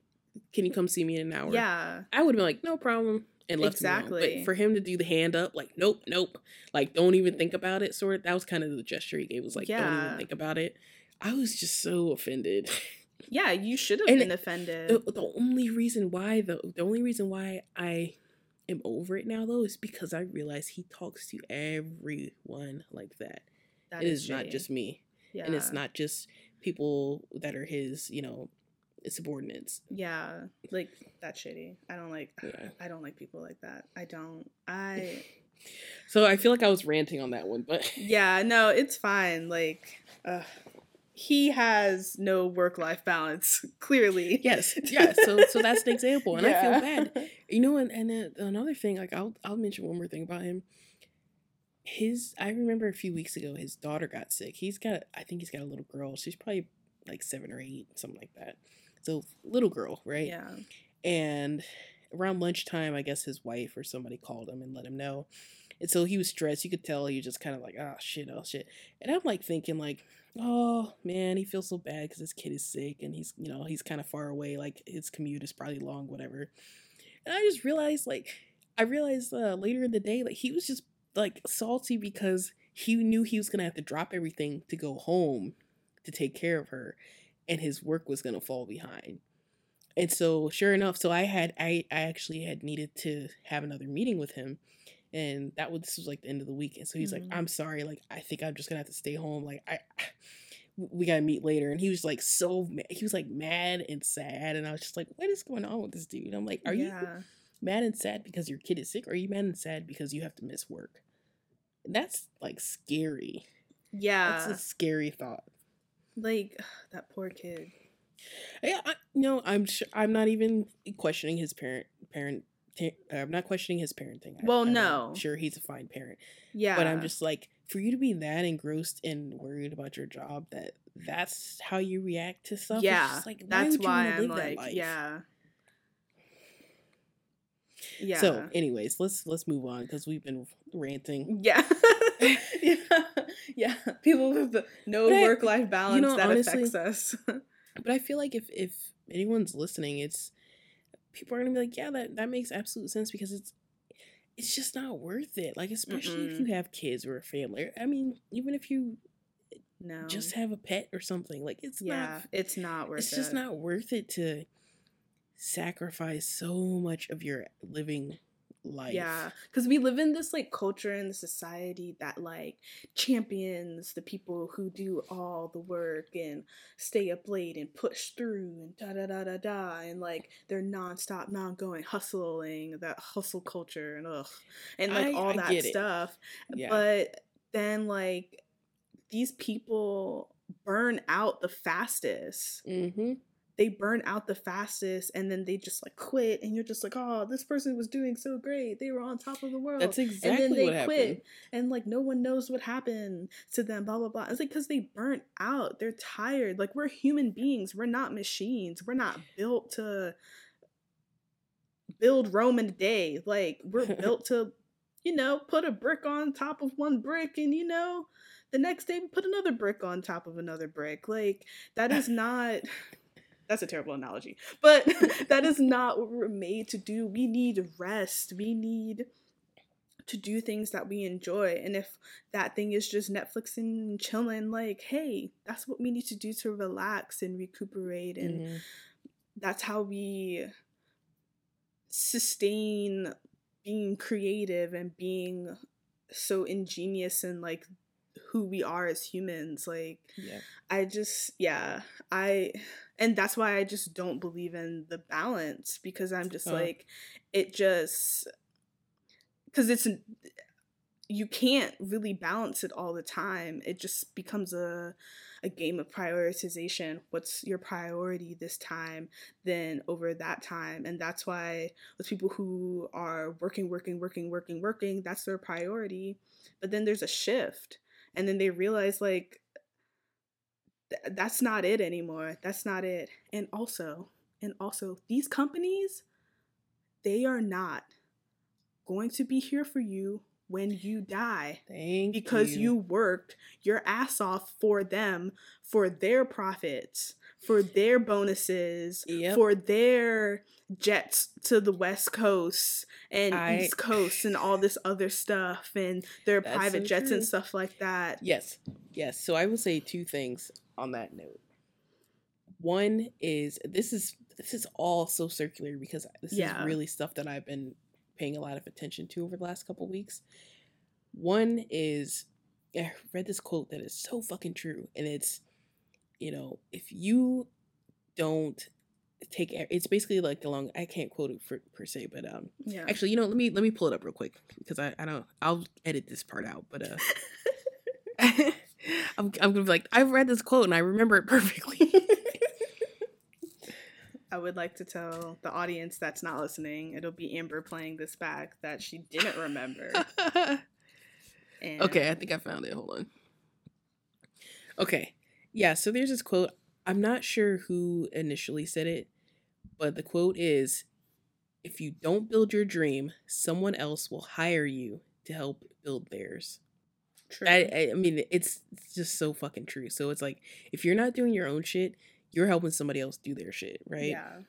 can you come see me in an hour?" Yeah, I would have been like, no problem, and left him. Exactly. But for him to do the hand up, like, nope, nope, like, don't even think about it, sort of, that was kind of the gesture he gave. Was like, don't even think about it. I was just so offended. <laughs> yeah, you should have been offended. the, the only reason why, though, the only reason why I am over it now, though, is because I realize he talks to everyone like that. That it is not just me, yeah. and it's not just people that are his, you know, subordinates. Yeah, like that's shitty. I don't like. Yeah. I don't like people like that. I don't. <laughs> I. So I feel like I was ranting on that one, but Yeah, no, it's fine. Like, uh, he has no work life balance. <laughs> Clearly. Yes, yeah. So so that's an example, and I feel bad. You know, and and then another thing, like I'll I'll mention one more thing about him. His I remember a few weeks ago, his daughter got sick. He's got I think he's got a little girl. She's probably like seven or eight, something like that. So little girl, right? Yeah. And around lunchtime, I guess his wife or somebody called him and let him know. And so he was stressed. You could tell he was just kind of like, oh shit, oh shit. And I'm like thinking like, oh man, he feels so bad because his kid is sick and he's you know he's kind of far away. Like his commute is probably long, whatever. And I just realized like I realized uh, later in the day like he was just like salty because he knew he was gonna have to drop everything to go home to take care of her, and his work was gonna fall behind. And so sure enough, so I had I, I actually had needed to have another meeting with him. And that was this was like the end of the week. And so he's Mhm. like, I'm sorry, like I think I'm just gonna have to stay home. Like I we gotta meet later. And he was like so ma- he was like mad and sad. And I was just like, what is going on with this dude? I'm like, are you mad and sad because your kid is sick, or are you mad and sad because you have to miss work? And that's like scary. Yeah. That's a scary thought. like <sighs> that poor kid. Yeah, I, no, I'm sure. I'm not even questioning his parent. Parent. I'm not questioning his parenting. I- Well, I'm no. sure he's a fine parent, Yeah. but I'm just like, for you to be that engrossed and worried about your job, that that's how you react to stuff. yeah. like, why that's why I'm like, life? yeah. Yeah. So, anyways, let's let's move on because we've been ranting. <laughs> yeah. <laughs> yeah. Yeah. People with no work life balance know, that honestly- affects us. <laughs> But I feel like if if anyone's listening, it's people are gonna be like, yeah, that that makes absolute sense because it's it's just not worth it. Like especially Mm-mm. if you have kids or a family. I mean, even if you no just have a pet or something, like it's yeah, not. It's not worth. It. It's it. just not worth it to sacrifice so much of your living life. Yeah, because we live in this like culture and society that like champions the people who do all the work and stay up late and push through and da da da da da and like they're nonstop, non going hustling that hustle culture and ugh and like I, all I that stuff. Yeah. But then like these people burn out the fastest. Mm-hmm they burn out the fastest and then they just like quit and you're just like oh this person was doing so great. They were on top of the world. That's exactly and then they what quit happened. and like no one knows what happened to them blah blah blah. It's like because they burnt out. They're tired. Like we're human beings. We're not machines. We're not built to build rome in a day. Like we're <laughs> built to you know put a brick on top of one brick and you know the next day put another brick on top of another brick. Like that is <laughs> not that's a terrible analogy but <laughs> that is not what we're made to do. We need rest. We need to do things that we enjoy. And if that thing is just netflix and chilling like hey that's what we need to do to relax and recuperate. And mm-hmm. that's how we sustain being creative and being so ingenious and like who we are as humans. Like yeah. i just yeah i and that's why I just don't believe in the balance because I'm just oh. like it just because it's you can't really balance it all the time. It just becomes a a game of prioritization. What's your priority this time then over that time? And that's why with people who are working, working, working, working, working, that's their priority. But then there's a shift. And then they realize like th- that's not it anymore. That's not it. And also, and also, these companies, they are not going to be here for you when you die. Thank because you. you worked your ass off for them, for their profits, for their bonuses, yep. for their jets to the West Coast and I, East Coast and all this other stuff and their private so jets true. and stuff like that. Yes. Yes. So I will say two things on that note. One is this is this is all so circular because this yeah. is really stuff that I've been paying a lot of attention to over the last couple weeks. One is I read this quote that is so fucking true, and it's you know if you don't take it's basically like along I can't quote it for, per se, but um yeah. Actually, you know, let me let me pull it up real quick because I I don't I'll edit this part out, but uh. <laughs> I'm, I'm gonna be like, I've read this quote and I remember it perfectly. <laughs> I would like to tell the audience that's not listening, it'll be Amber playing this back that she didn't remember. and... <laughs> Okay, I think I found it. Hold on. Okay. Yeah, so there's this quote. I'm not sure who initially said it, but the quote is If you don't build your dream, someone else will hire you to help build theirs. True. I, I mean, it's, it's just so fucking true. So it's like if you're not doing your own shit, you're helping somebody else do their shit, right? Yeah.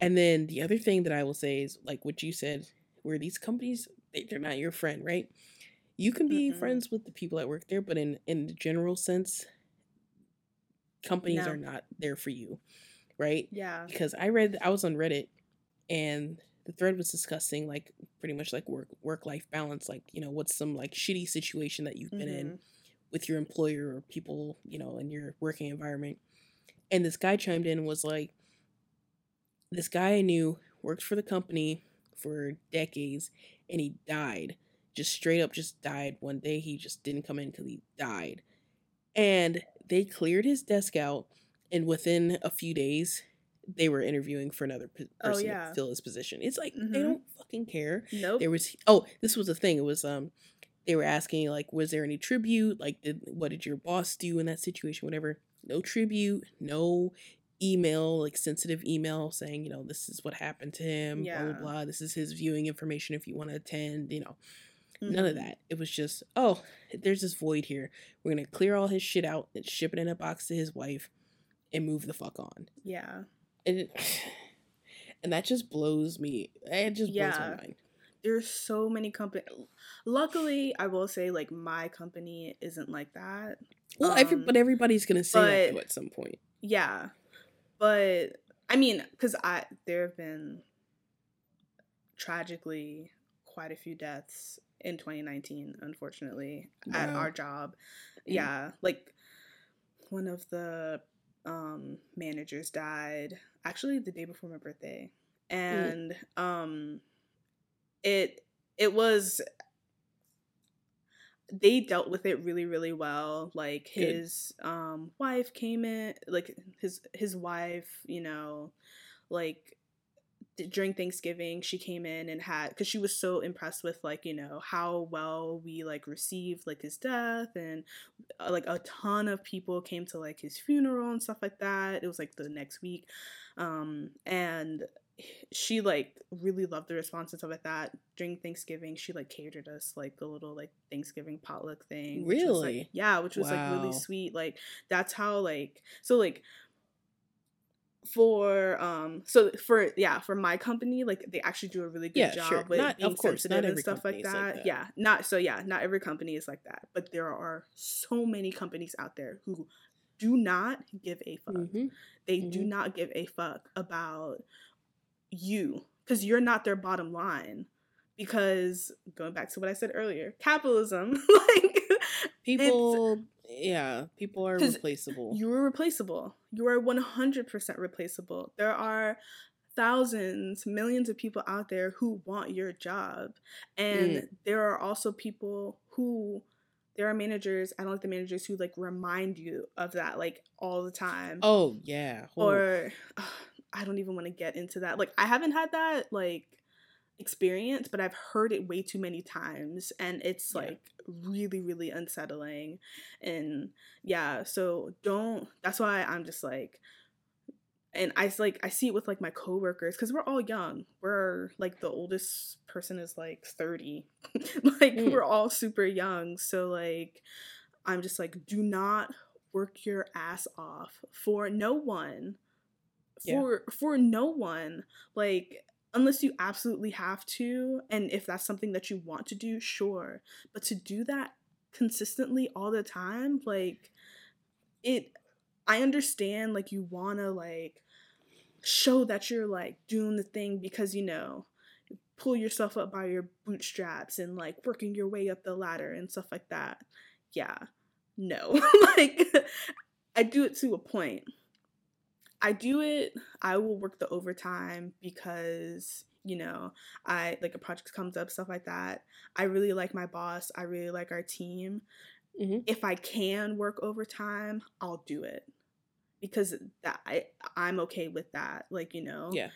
And then the other thing that I will say is like what you said, where these companies they, are not your friend, right? You can be mm-hmm. friends with the people that work there, but in in the general sense, companies no. are not there for you, right? Yeah. Because I read, I was on Reddit, and the thread was discussing like pretty much like work work life balance like you know what's some like shitty situation that you've been mm-hmm. in with your employer or people you know in your working environment. And this guy chimed in and was like this guy i knew worked for the company for decades and he died. Just straight up just died. One day he just didn't come in because he died. And they cleared his desk out and within a few days they were interviewing for another oh, person oh, yeah. to fill his position. It's like mm-hmm. they don't fucking care. Nope. There was oh, this was the thing. It was um they were asking like was there any tribute? Like did what did your boss do in that situation whatever? No tribute, no email, like sensitive email saying, you know, this is what happened to him, yeah. blah blah blah. This is his viewing information if you want to attend, you know. Mm-hmm. None of mm-hmm. that. It was just, oh, there's this void here. We're gonna clear all his shit out and ship it in a box to his wife and move the fuck on. Yeah and and that just blows me. It just blows my mind. There's so many companies. Luckily, I will say like my company isn't like that. Well, every, Um, but everybody's gonna say that but- though at some point. Yeah. But I mean, cuz I there have been tragically quite a few deaths in 2019 unfortunately at our job. Yeah, like one of the um managers died actually the day before my birthday. And um it it was they dealt with it really really well like Good. his um wife came in like his his wife you know like during thanksgiving she came in and had because she was so impressed with like you know how well we like received like his death and uh, like a ton of people came to like his funeral and stuff like that. It was like the next week. Um and she like really loved the response and stuff like that. During thanksgiving she like catered us like a little like thanksgiving potluck thing which was, like- Really? yeah which was like really sweet. Like that's how like so like for um so for yeah for my company like they actually do a really good Yeah, job sure. with Not- being of course, not and stuff like that. like that. yeah not so yeah not every company is like that but there are so many companies out there who do not give a fuck Mhm. they do Mhm. not give a fuck about you because you're not their bottom line because going back to what i said earlier capitalism <laughs> like People, yeah, people are replaceable. you are replaceable you are 100% replaceable there are thousands millions of people out there who want your job and Mm. there are also people who there are managers i don't like the managers who like remind you of that like all the time oh yeah. Or <sighs> I don't even want to get into that. Like I haven't had that like experience, but I've heard it way too many times and it's Yeah. like really really unsettling. And yeah, so don't that's why I'm just like and I like I see it with like my coworkers cuz we're all young. We're like the oldest person is like 30. <laughs> like Mm. we're all super young. So like I'm just like do not work your ass off for no one Yeah. for for no one like unless you absolutely have to and if that's something that you want to do sure but to do that consistently all the time like it i understand like you want to like show that you're like doing the thing because you know pull yourself up by your bootstraps and like working your way up the ladder and stuff like that. Yeah no <laughs> like i do it to a point I do it. I will work the overtime because you know I like a project comes up, stuff like that. I really like my boss. I really like our team. Mhm. If I can work overtime, I'll do it because that I I'm okay with that. Like you know, Yeah.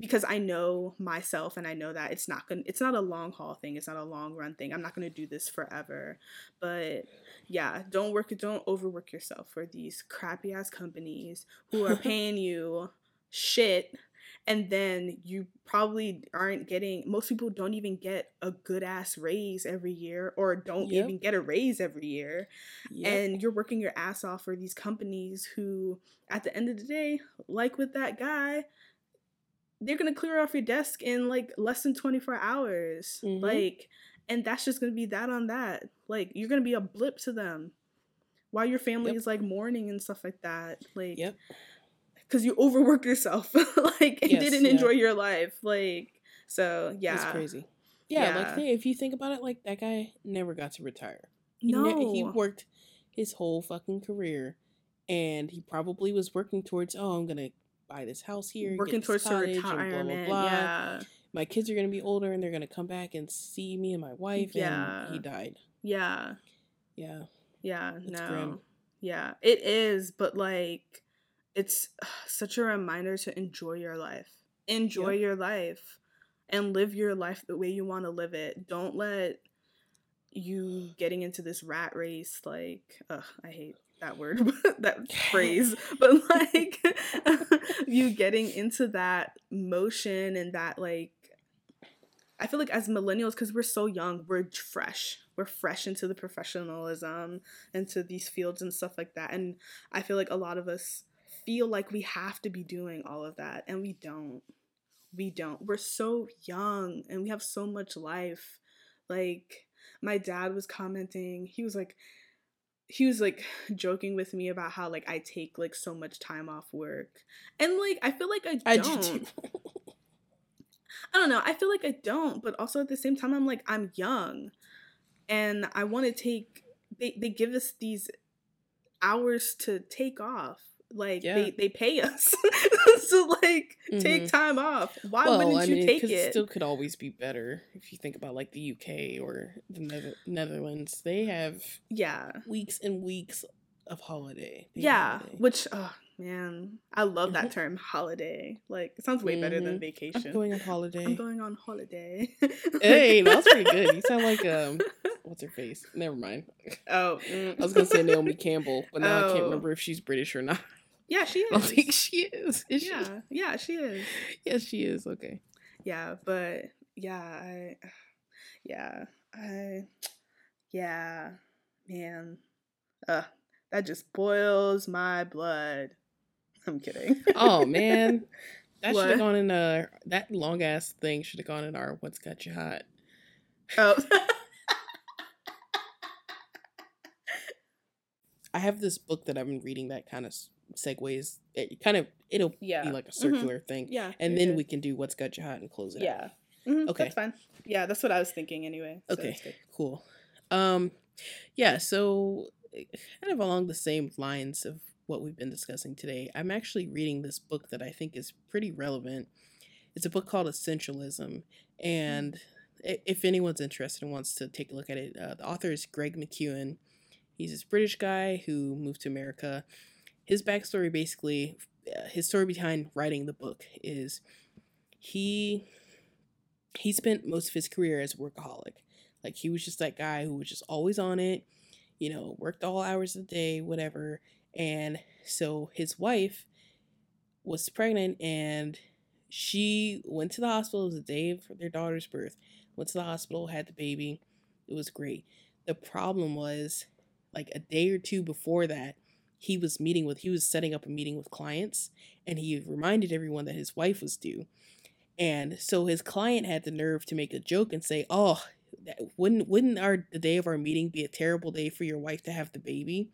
Because I know myself and I know that it's not gonna it's not a long haul thing. It's not a long run thing. I'm not gonna do this forever. But yeah, don't work don't overwork yourself for these crappy ass companies who are <laughs> paying you shit and then you probably aren't getting most people don't even get a good ass raise every year or don't Yep. even get a raise every year Yep. and you're working your ass off for these companies who at the end of the day like with that guy they're gonna clear off your desk in like less than 24 hours Mhm. like and that's just gonna be that on that like you're gonna be a blip to them while your family Yep. is like mourning and stuff like that like Yep. because you overworked yourself <laughs> like and Yes, didn't yeah. enjoy your life like so yeah It's crazy. Yeah, like Yeah. hey, if you think about it, like that guy never got to retire. He, no ne- he worked his whole fucking career, and he probably was working towards, oh, I'm gonna buy this house here, working towards cottage, retirement blah blah blah. yeah My kids are gonna be older, and they're gonna come back and see me and my wife, and he died. yeah Yeah, Yeah, It's no. grim. Yeah, it is, but like it's such a reminder to enjoy your life. Enjoy Yep. your life and live your life the way you want to live it. Don't let you getting into this rat race like ugh, I hate that word, <laughs> that <laughs> phrase, but like <laughs> <laughs> you getting into that motion and that like I feel like as millennials, because we're so young, we're fresh. We're fresh into the professionalism, into these fields and stuff like that. And I feel like a lot of us feel like we have to be doing all of that, and we don't. we don't. We're so young and we have so much life. Like my dad was commenting, he was like he was like <sighs> joking with me about how like I take like so much time off work. And like I feel like I don't. I do I don't know. I feel like I don't, but also at the same time I'm like I'm young and I want to take they they give us these hours to take off like yeah. they, they pay us <laughs> to like mm-hmm. take time off. Why well, wouldn't I you mean, take it? It still could always be better if you think about like the UK or the Nether- Netherlands. They have yeah weeks and weeks of holiday. Yeah, holiday. which oh man, I love that term holiday. Like it sounds way mm-hmm. better than mm-hmm. vacation. I'm going on holiday. I'm going on holiday. hey, that's pretty good. You sound like <laughs> um what's her face? Never mind. Oh, mm. I was gonna say Naomi Campbell, but now oh. I can't oh. remember if she's British or not. Yeah, she <laughs> is. I think she is. is yeah, she? yeah, she is. Yes, she is. Okay. Yeah, but yeah, I, <sighs> yeah, I, <tsk> yeah, man, uh, that just boils my blood. <laughs> I'm kidding. oh man, <laughs> that should have gone in a that long ass thing should have gone in our "What's Got You Hot." Oh. I have this book that I've been reading that kind of segues. It kind of it'll yeah. be like a mm-hmm. circular mm-hmm. thing. Yeah. And then we can do what's got you hot and close it yeah. Mm-hmm. Okay. That's fine. Yeah, that's what I was thinking anyway. So okay. Cool. Um yeah, so eh, kind of along the same lines of what we've been discussing today, I'm actually reading this book that I think is pretty relevant. It's a book called Essentialism, and mm-hmm. if anyone's interested and wants to take a look at it, uh, the author is Greg McKeown. He's this British guy who moved to America his backstory basically uh, his story behind writing the book is he he spent most of his career as a workaholic. Like he was just that guy who was just always on it you know worked all hours of the day whatever. And so his wife was pregnant and she went to the hospital. It was the day of their daughter's birth. Went to the hospital had the baby. It was great. The problem was like a day or two before that he was meeting with he was setting up a meeting with clients and he reminded everyone that his wife was due. And so his client had the nerve to make a joke and say oh wouldn't wouldn't our the day of our meeting be a terrible day for your wife to have the baby?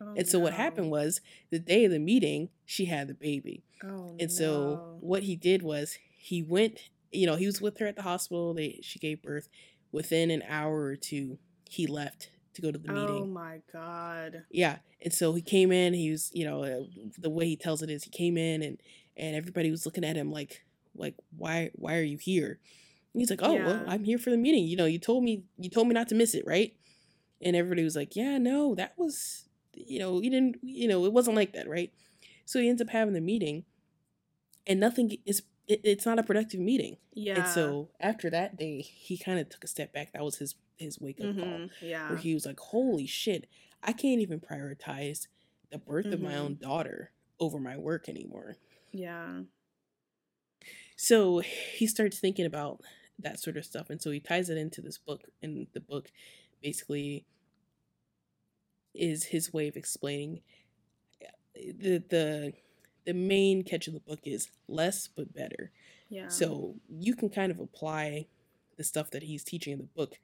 Oh, and so no. what happened was the day of the meeting she had the baby. Oh, and so what he did was he went you know he was with her at the hospital they she gave birth. Within an hour or two he left to go to the meeting. Oh my god. Yeah, and so he came in. He was, you know, uh, the way he tells it is he came in and and everybody was looking at him like like why why are you here? And he's like, oh yeah. well, I'm here for the meeting. You know, you told me you told me not to miss it, right? And everybody was like, yeah, no, that was, you know, you didn't, you know, it wasn't like that, right? So he ends up having the meeting, and nothing is it, it's not a productive meeting. Yeah. And so after that day, he kind of took a step back. That was his his wake up mm-hmm. call. Yeah. Where he was like, "Holy shit, I can't even prioritize the birth mm-hmm. of my own mm-hmm. daughter over my work anymore." Yeah. So he starts thinking about that sort of stuff, and so he ties it into this book. And the book basically is his way of explaining eh, the the the main catch of the book is less but better. Yeah. So you can kind of apply the stuff that he's teaching in the book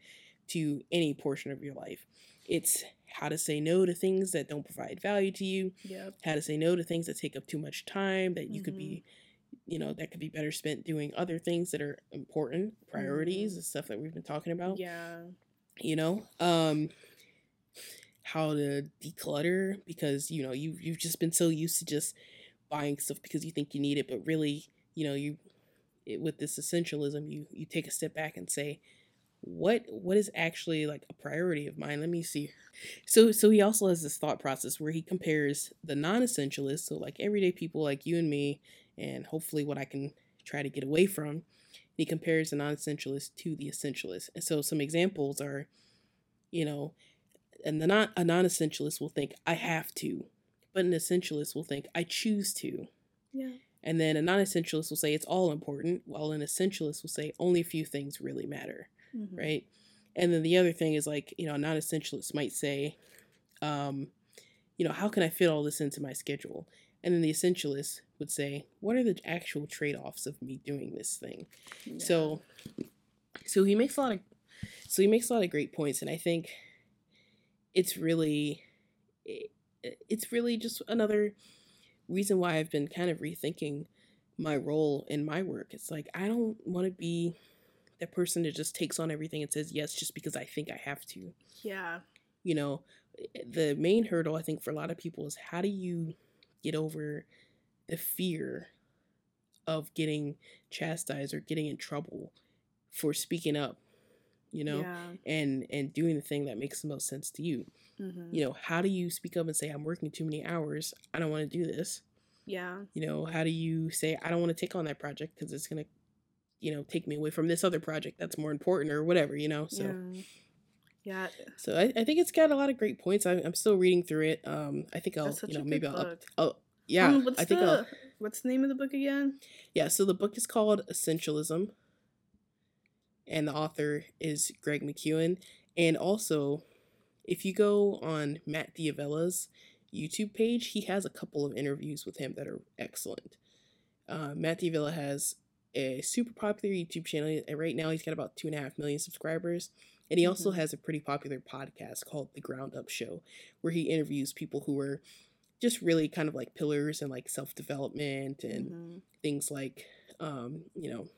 to any portion of your life. It's how to say no to things that don't provide value to you. Yep. How to say no to things that take up too much time that you mm-hmm. could be mm-hmm. you know, that could be better spent doing other things that are important, priorities, mm-hmm. the stuff that we've been talking about. Yeah. You know, um how to declutter because you know you you've just been so used to just buying stuff because you think you need it, but really, you know, you it, with this essentialism, you you take a step back and say, what what is actually like a priority of mine? Let me see. So so he also has this thought process where he compares the non-essentialists, so like everyday people like you and me, and hopefully what I can try to get away from. He compares the non-essentialist to the essentialist. And so some examples are, you know, and the non a non-essentialist will think I have to but an essentialist will think, I choose to. Yeah. And then a non essentialist will say it's all important, while an essentialist will say only a few things really matter. Mm-hmm. Right. And then the other thing is like, you know, a non essentialist might say, um, you know, how can I fit all this into my schedule? And then the essentialist would say, what are the actual trade offs of me doing this thing? Yeah. So, so he makes a lot of, so he makes a lot of great points, and I think it's really, it's really just another reason why I've been kind of rethinking my role in my work. It's like I don't want to be that person that just takes on everything and says yes just because I think I have to. yeah. You know, eh, the main hurdle I think for a lot of people is how do you get over the fear of getting chastised or getting in trouble for speaking up, you know, Yeah. and and doing the thing that makes the most sense to you. hmm You know, how do you speak up and say I'm working too many hours? I don't want to do this. Yeah. You know, how do you say I don't want to take on that project because it's gonna, you know, take me away from this other project that's more important or whatever. You know, so yeah. Yeah. so I, I think it's got a lot of great points. I'm, I'm still reading through it. Um, I think I'll you know maybe I'll, up. I'll yeah Um, what's I think the I'll what's the name of the book again? yeah. So the book is called Essentialism, and the author is Greg McKeown. And also, if you go on Matt D'Avella's YouTube page, he has a couple of interviews with him that are excellent. Uh, Matt Diavella has a super popular YouTube channel. and Right now, he's got about two and a half million subscribers. And he also Mhm. has a pretty popular podcast called The Ground Up Show, where he interviews people who are just really kind of like pillars and like self development and Mhm. things like, um, you know,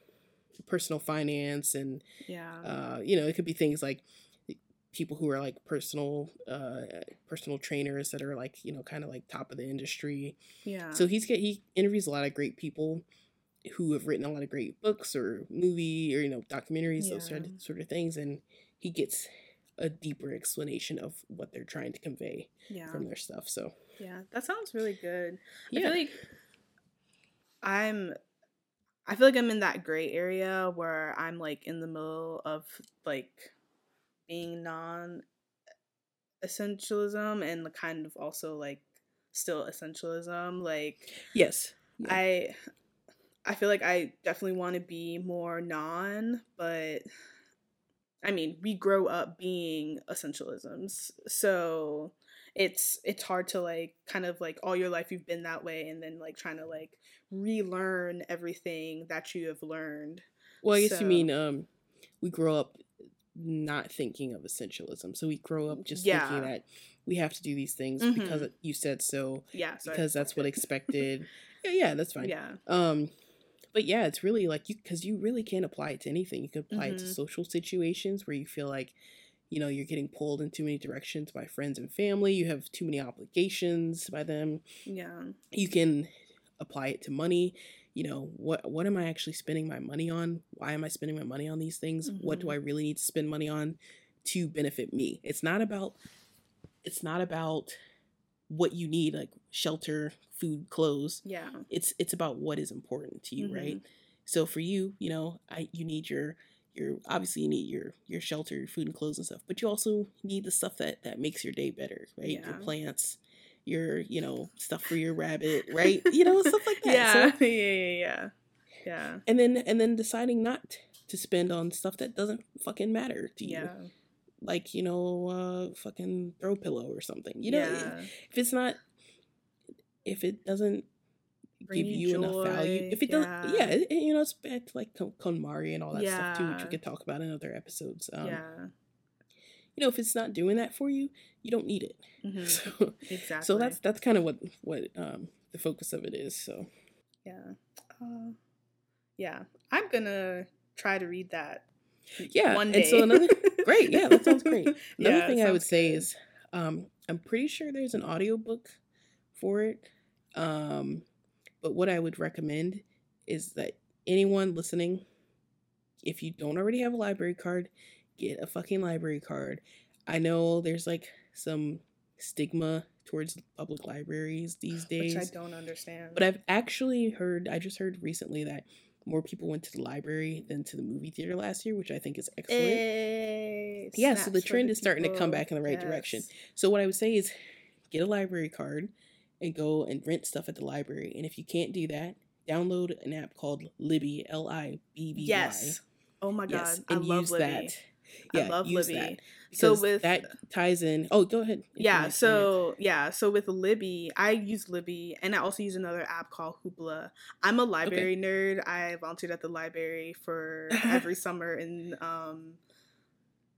personal finance and Yeah. uh, you know, it could be things like people who are like personal uh personal trainers that are like you know kind of like top of the industry yeah. so he's get he interviews a lot of great people who have written a lot of great books or movie or you know documentaries those sort Yeah. of, sort of things and he gets a deeper explanation of what they're trying to convey yeah. from their stuff so Yeah. That sounds really good. I yeah feel like I'm I feel like I'm in that gray area where I'm like in the middle of like being non essentialism and the kind of also like still essentialism. Like yes Yeah. I I feel like I definitely want to be more non, but I mean, we grow up being essentialisms. So it's it's hard to like kind of like all your life you've been that way and then like trying to like relearn everything that you have learned. well i guess you mean um we grow up not thinking of essentialism so we grow up just Yeah. thinking that we have to do these things because Mhm. you said so Yeah, so because that's what expected. <laughs> expected yeah yeah that's fine Yeah. um but yeah it's really like you because you really can't apply it to anything you can apply it to Mhm. social situations where you feel like you know you're getting pulled in too many directions by friends and family you have too many obligations by them Yeah. you can apply it to money you know what what am i actually spending my money on why am i spending my money on these things what do Mhm. i really need to spend money on to benefit me it's not about it's not about what you need like shelter food clothes Yeah. it's it's about what is important to you right Mhm. so for you you know i you need your your obviously you need your your shelter your food and clothes and stuff but you also need the stuff that that makes your day better right your plants your you know stuff for your rabbit right you know stuff like <laughs> that Yeah. so, <laughs> yeah, yeah, yeah. Yeah. and then and then deciding not to spend on stuff that doesn't fucking matter to you Yeah. Like you know uh fucking throw pillow or something you know yeah. if it's not if it doesn't Bring give you you enough value if it doesn't yeah. yeah it, you know it's back to like Kon- KonMari and all that stuff too which we could talk about in other episodes um yeah. you know if it's not doing that for you you don't need it <laughs> Mhm. so Exactly. so that's that's kind of what what um the focus of it is so yeah. Uh, yeah. I'm gonna try to read that. Yeah One and so another <laughs> great yeah that sounds great <laughs> another Yeah, thing i would say good. is um i'm pretty sure there's an audiobook for it um but what i would recommend is that anyone listening if you don't already have a library card get a fucking library card i know there's like some stigma towards public libraries these days which I don't understand. but I've actually heard, I just heard recently that more people went to the library than to the movie theater last year, which I think is excellent. Eh, Yeah, so the trend is starting to come back in the right direction. So, what I would say is get a library card and go and rent stuff at the library. And if you can't do that, download an app called Libby, L I B B Y. Yes. Oh my god, Yes, I and love use Libby. that. Yeah, I love Libby. that So with that ties in. Oh, go ahead. yeah, so yeah, so with Libby, I use Libby and I also use another app called Hoopla. I'm a library nerd. I volunteered at the library for every <laughs> summer in um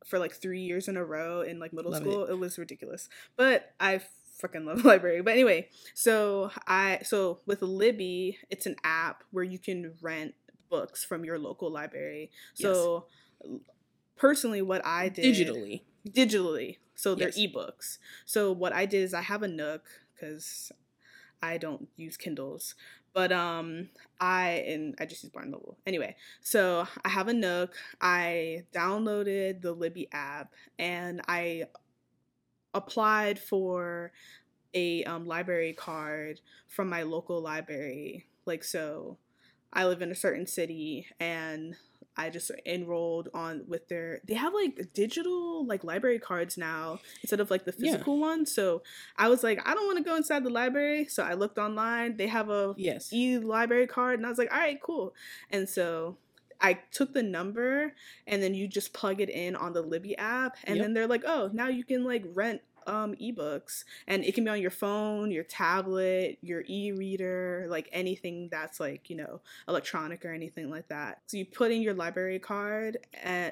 for like 3 years in a row in like middle Love school. It. was ridiculous. But I freaking love <laughs> library. But anyway, so I so with Libby, it's an app where you can rent books from your local library. So personally what I did digitally. digitally. So they're Yes. ebooks. So what I did is I have a Nook because I don't use Kindles, but um I and I just use Barnes Noble. Anyway, so I have a Nook. I downloaded the Libby app and I applied for a um, library card from my local library. Like so, I live in a certain city and I just enrolled on with their they have like digital like library cards now instead of like the Yeah. physical ones. So I was like, I don't want to go inside the library. So I looked online. They have a Yes. e library card and I was like, all right, cool. And so I took the number and then you just plug it in on the Libby app and Yep. then they're like, oh, now you can like rent um ebooks and it can be on your phone, your tablet, your e-reader, like anything that's like, you know, electronic or anything like that. So you put in your library card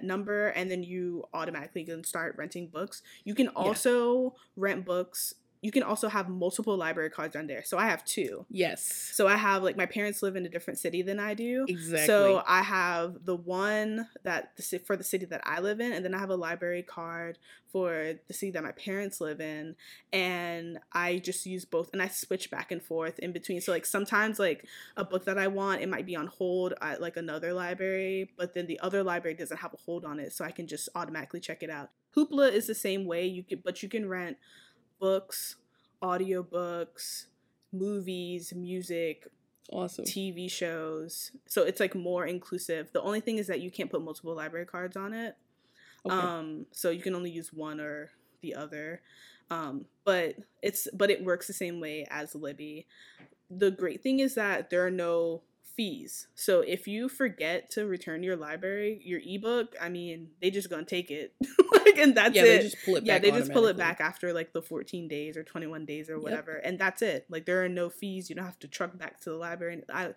number and then you automatically can start renting books. You can also rent books. You can also have multiple library cards on there. So I have two. Yes. So I have like my parents live in a different city than I do. Exactly. So I have the one that the for the city that I live in, and then I have a library card for the city that my parents live in, and I just use both, and I switch back and forth in between. So like sometimes like a book that I want, it might be on hold at like another library, but then the other library doesn't have a hold on it, so I can just automatically check it out. Hoopla is the same way you could, but you can rent books, audiobooks, movies, music, awesome. TV shows. So it's like more inclusive. The only thing is that you can't put multiple library cards on it. Okay. Um so you can only use one or the other. Um but it's but it works the same way as Libby. The great thing is that there are no fees. So if you forget to return your library, your ebook, I mean, they just to take it. <laughs> like and that's yeah, it. they just pull it yeah they just pull it back after like the 14 days or 21 days or whatever and that's it. Like there are no fees. You don't have to truck back to the library. And i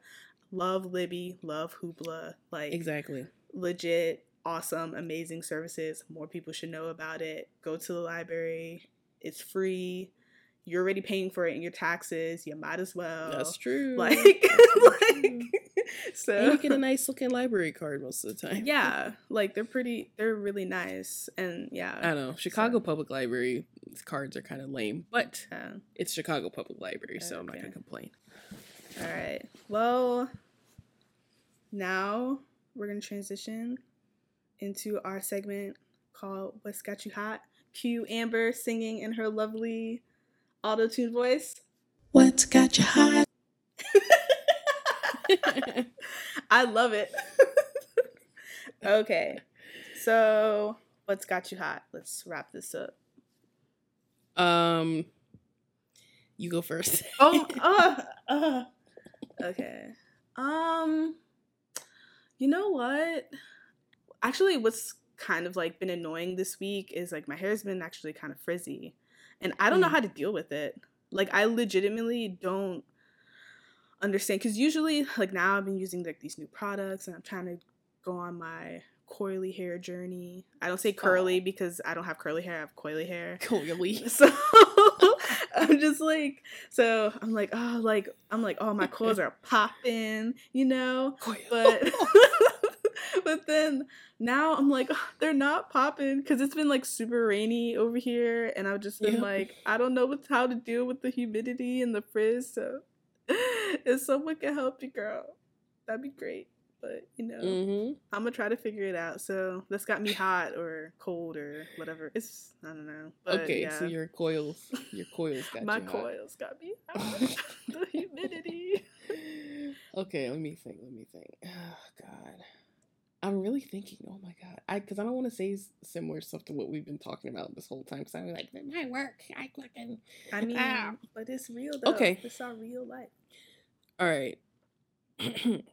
love libby love hoopla like Exactly. legit awesome amazing services. More people should know about it. Go to the library. It's free you're already paying for it in your taxes you might as well That's true. like That's <laughs> like true. <laughs> so and you get a nice looking library card most of the time. yeah like they're pretty they're really nice and yeah. I don't know. Chicago Public Library cards are kind of lame, but yeah. it's Chicago Public Library, so I'm not gonna complain. All right. Well, now we're going to transition into our segment called What's Got You Hot. Cue Amber singing in her lovely auto tune voice. What's got you hot? <laughs> I love it. <laughs> okay. So, what's got you hot? Let's wrap this up. um, you go first. Oh, uh, <laughs> uh. okay. Um, you know what? Actually, what's kind of like been annoying this week is like my hair's been actually kind of frizzy, and I don't know Mm. how to deal with it. Like, I legitimately don't understand because usually, like now, I've been using like these new products, and I'm trying to go on my coily hair journey. I don't say curly Aw. because I don't have curly hair; I have coily hair. Clearly. <laughs> So I'm just like, so I'm like, oh, like I'm like, oh, my <laughs> coils are popping, you know, but <laughs> but then now I'm like, "Ugh, <laughs> they're not popping because it's been like super rainy over here, and I've just been Yep. like, I don't know what how to deal with the humidity and the frizz. So <laughs> if someone can help you, girl, that'd be great. But you know, hmm I'm gonna try to figure it out. So that's got me hot or cold or whatever. It's I don't know. But okay, yeah. so your coils, your <laughs> coils got My you hot. coils got me hot. the humidity. okay, let me think. Let me think. <sighs> Oh God, I'm really thinking. Oh my God, I because I don't want to say similar stuff to what we've been talking about this whole time. Because I'm like, my work. I fucking. I mean, Ah. but it's real though. Okay. It's our real life. All right. <clears throat>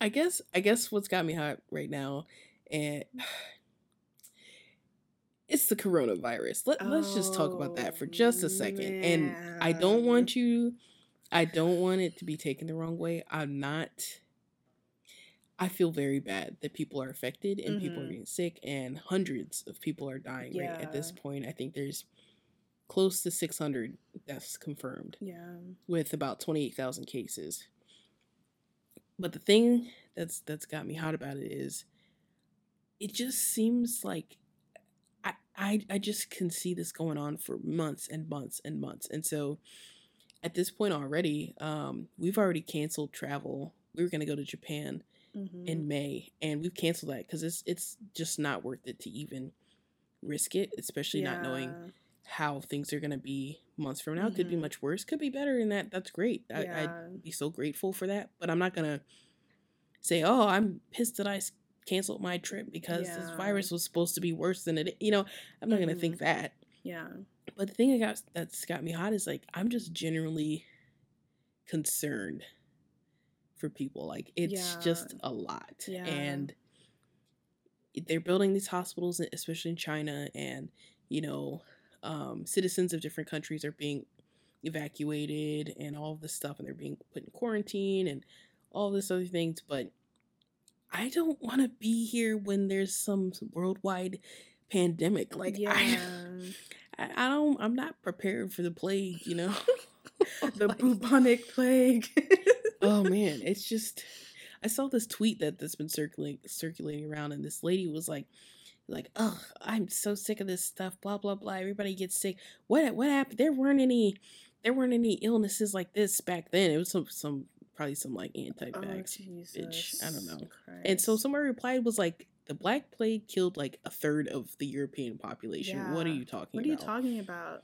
I guess I guess what's got me hot right now and <sighs> it's the coronavirus. Let, let's just talk about that for just a second. And I don't want you, I don't want it to be taken the wrong way. I'm not, I feel very bad that people are affected and people are Mhm. getting sick and hundreds of people are dying right at this point. I think there's close to 600 deaths confirmed Yeah. with about 28,000 cases. But the thing that's that's got me hot about it is it just seems like I, I I just can see this going on for months and months and months. And so at this point already, um, we've already canceled travel. We were gonna go to Japan Mhm. in May, and we've canceled that because it's it's just not worth it to even risk it, especially not knowing how things are gonna be months from now. Could be Mhm. much worse, could be better, and that that's great. I, Yeah. I'd be so grateful for that. But I'm not gonna say, "Oh, I'm pissed that I canceled my trip because this virus was supposed to be worse than it." You know, I'm not gonna think Mhm. that. Yeah. But the thing that got that's got me hot is like I'm just generally concerned for people. Like it's just a lot, Yeah. and they're building these hospitals, especially in China, and you know, um, citizens of different countries are being evacuated and all this stuff, and they're being put in quarantine and all this other things. But I don't want to be here when there's some worldwide pandemic. Like yeah. I, <laughs> I, I don't. I'm not prepared for the plague. You know. <laughs> the Like, bubonic plague. <laughs> oh man, it's just. I saw this tweet that that's been circulating circulating around, and this lady was like, like, oh, I'm so sick of this stuff. Blah blah blah. Everybody gets sick. What what happened? There weren't any. There weren't any illnesses like this back then. It was some some probably some like oh, anti-vax oh, bitch. I don't know. Jesus And so Christ. someone replied was like, the Black Plague killed like a third of the European population. What are you talking about? What are you about? talking about?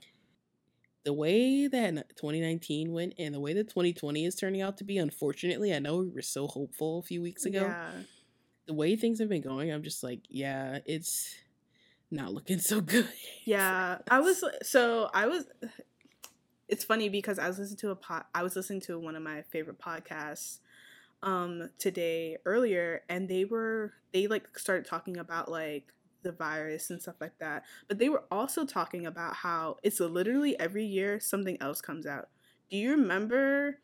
The way that 2019 went and the way that 2020 is turning out to be, unfortunately, I know we were so hopeful a few weeks ago. Yeah. The way things have been going, I'm just like, yeah, it's not looking <laughs> so good. Yeah, I was so I was. <sighs> It's funny because I was listening to a pod. I was listening to one of my favorite podcasts um today earlier, and they were they like started talking about like the virus and stuff like that. But they were also talking about how it's literally every year something else comes out. Do you remember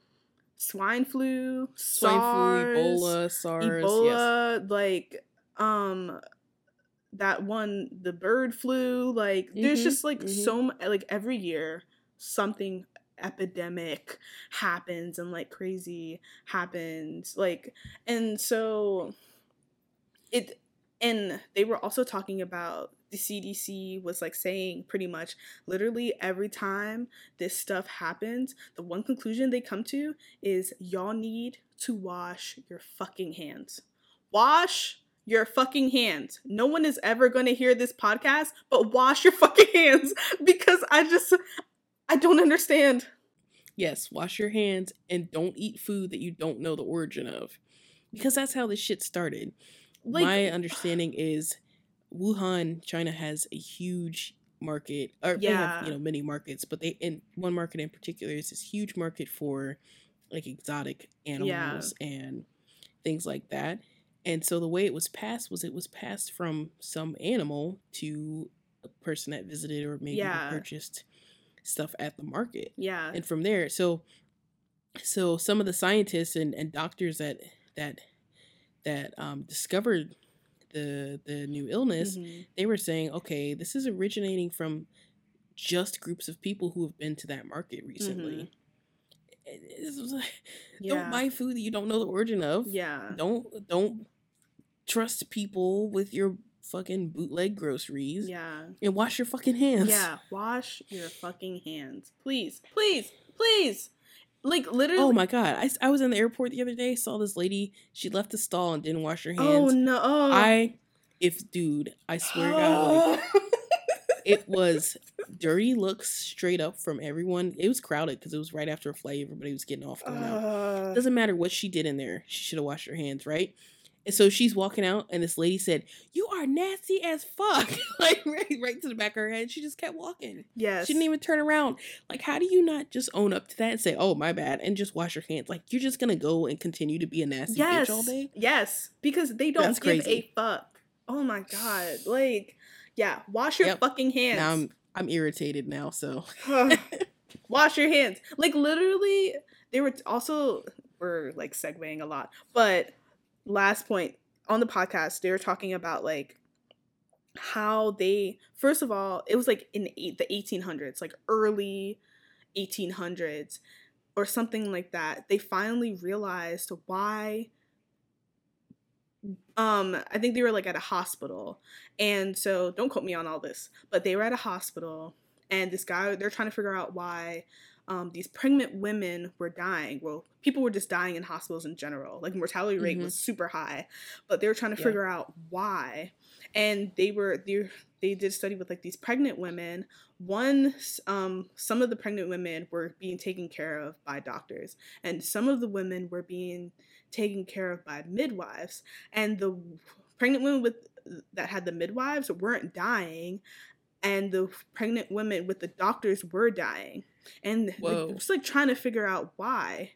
swine flu, Swine SARS, flu, Ebola, SARS. Yes. Ebola, like um that one the bird flu like there's Mhm, just like mhm. so like every year something epidemic happens and like crazy happens like and so it and they were also talking about the CDC was like saying pretty much literally every time this stuff happens, the one conclusion they come to is y'all need to wash your fucking hands. Wash your fucking hands. No one is ever going to hear this podcast, but wash your fucking hands <laughs> because I just I don't understand. Yes, wash your hands and don't eat food that you don't know the origin of. Because that's how this shit started. Like My uh, understanding is Wuhan, China has a huge market, or they have you know many markets, but they in one market in particular is this huge market for like exotic animals and things like that. And so the way it was passed was it was passed from some animal to a person that visited or maybe Yeah. purchased stuff at the market yeah. and from there so so some of the scientists and, and doctors that that that um, discovered the the new illness Mhm. they were saying okay this is originating from just groups of people who have been to that market recently like, <laughs> Mm-hmm. Yeah. don't buy food that you don't know the origin of yeah. don't don't trust people with your fucking bootleg groceries Yeah. and wash your fucking hands Yeah, wash your fucking hands. Please, please, please. Like literally Oh my god! I, I was in the airport the other day. Saw this lady. She left the stall and didn't wash her hands. Oh no. Oh. I, if dude, I swear to God, like <gasps> it was dirty looks straight up from everyone. It was crowded because it was right after a flight. Everybody was getting off. Going out. Uh, Doesn't matter what she did in there. She should have washed her hands, right? And so she's walking out, and this lady said, "You are nasty as fuck!" <laughs> like right, right to the back of her head. She just kept walking. yes. She didn't even turn around. Like, how do you not just own up to that and say, "Oh, my bad," and just wash your hands? Like, you're just gonna go and continue to be a nasty yes. bitch all day? Yes, because they don't That's give crazy. a fuck. Oh my god. Like, yeah, wash your Yep. fucking hands. Now I'm I'm irritated now. So <laughs> wash your hands. Like literally, they were also we're like segueing a lot. But last point on the podcast, they were talking about like how they first of all, it was like in eight, the 1800s, like early 1800s or something like that. They finally realized why um I think they were like at a hospital. And so don't quote me on all this, but they were at a hospital and this guy they're trying to figure out why um, these pregnant women were dying. Well, people were just dying in hospitals in general. Like mortality rate Mhm. was super high, but they were trying to Yeah. figure out why. And they were they they did a study with like these pregnant women. One, um, some of the pregnant women were being taken care of by doctors, and some of the women were being taken care of by midwives. And the pregnant women with that had the midwives weren't dying, and the pregnant women with the doctors were dying. And Whoa. it was like trying to figure out why.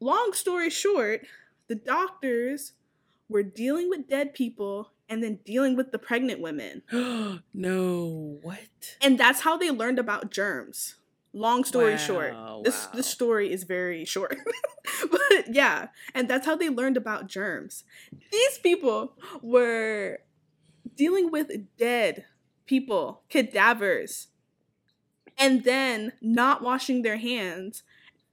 Long story short, the doctors were dealing with dead people and then dealing with the pregnant women. <gasps> no, what? And that's how they learned about germs. Long story short. This wow. this story is very short. <laughs> but yeah, and that's how they learned about germs. These people were dealing with dead people, cadavers, and then not washing their hands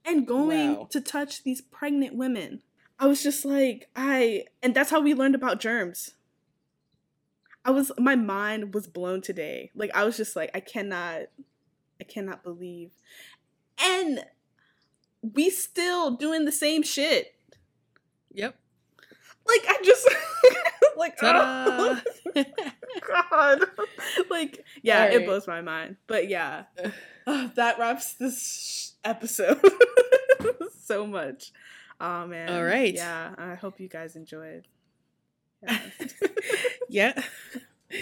and going Wow. to touch these pregnant women. I was just like, I and that's how we learned about germs. I was my mind was blown today. Like I was just like I cannot I cannot believe. And we still doing the same shit. Yep. Like I just <laughs> <laughs> like oh, <laughs> God. like yeah, it blows my mind. But yeah. Ah, that wraps this episode <laughs> so much. Oh man. All right. Yeah, I hope you guys enjoyed. Yeah. yeah.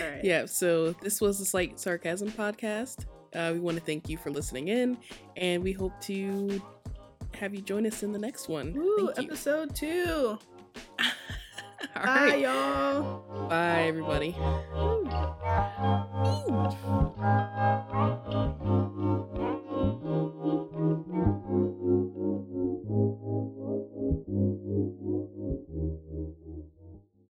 All right. Yeah, so this was the Slight Sarcasm podcast. Uh, we want to thank you for listening in, and we hope to have you join us in the next one. You. episode two. All Bye, right. y'all. Bye, everybody. Ooh. Ooh.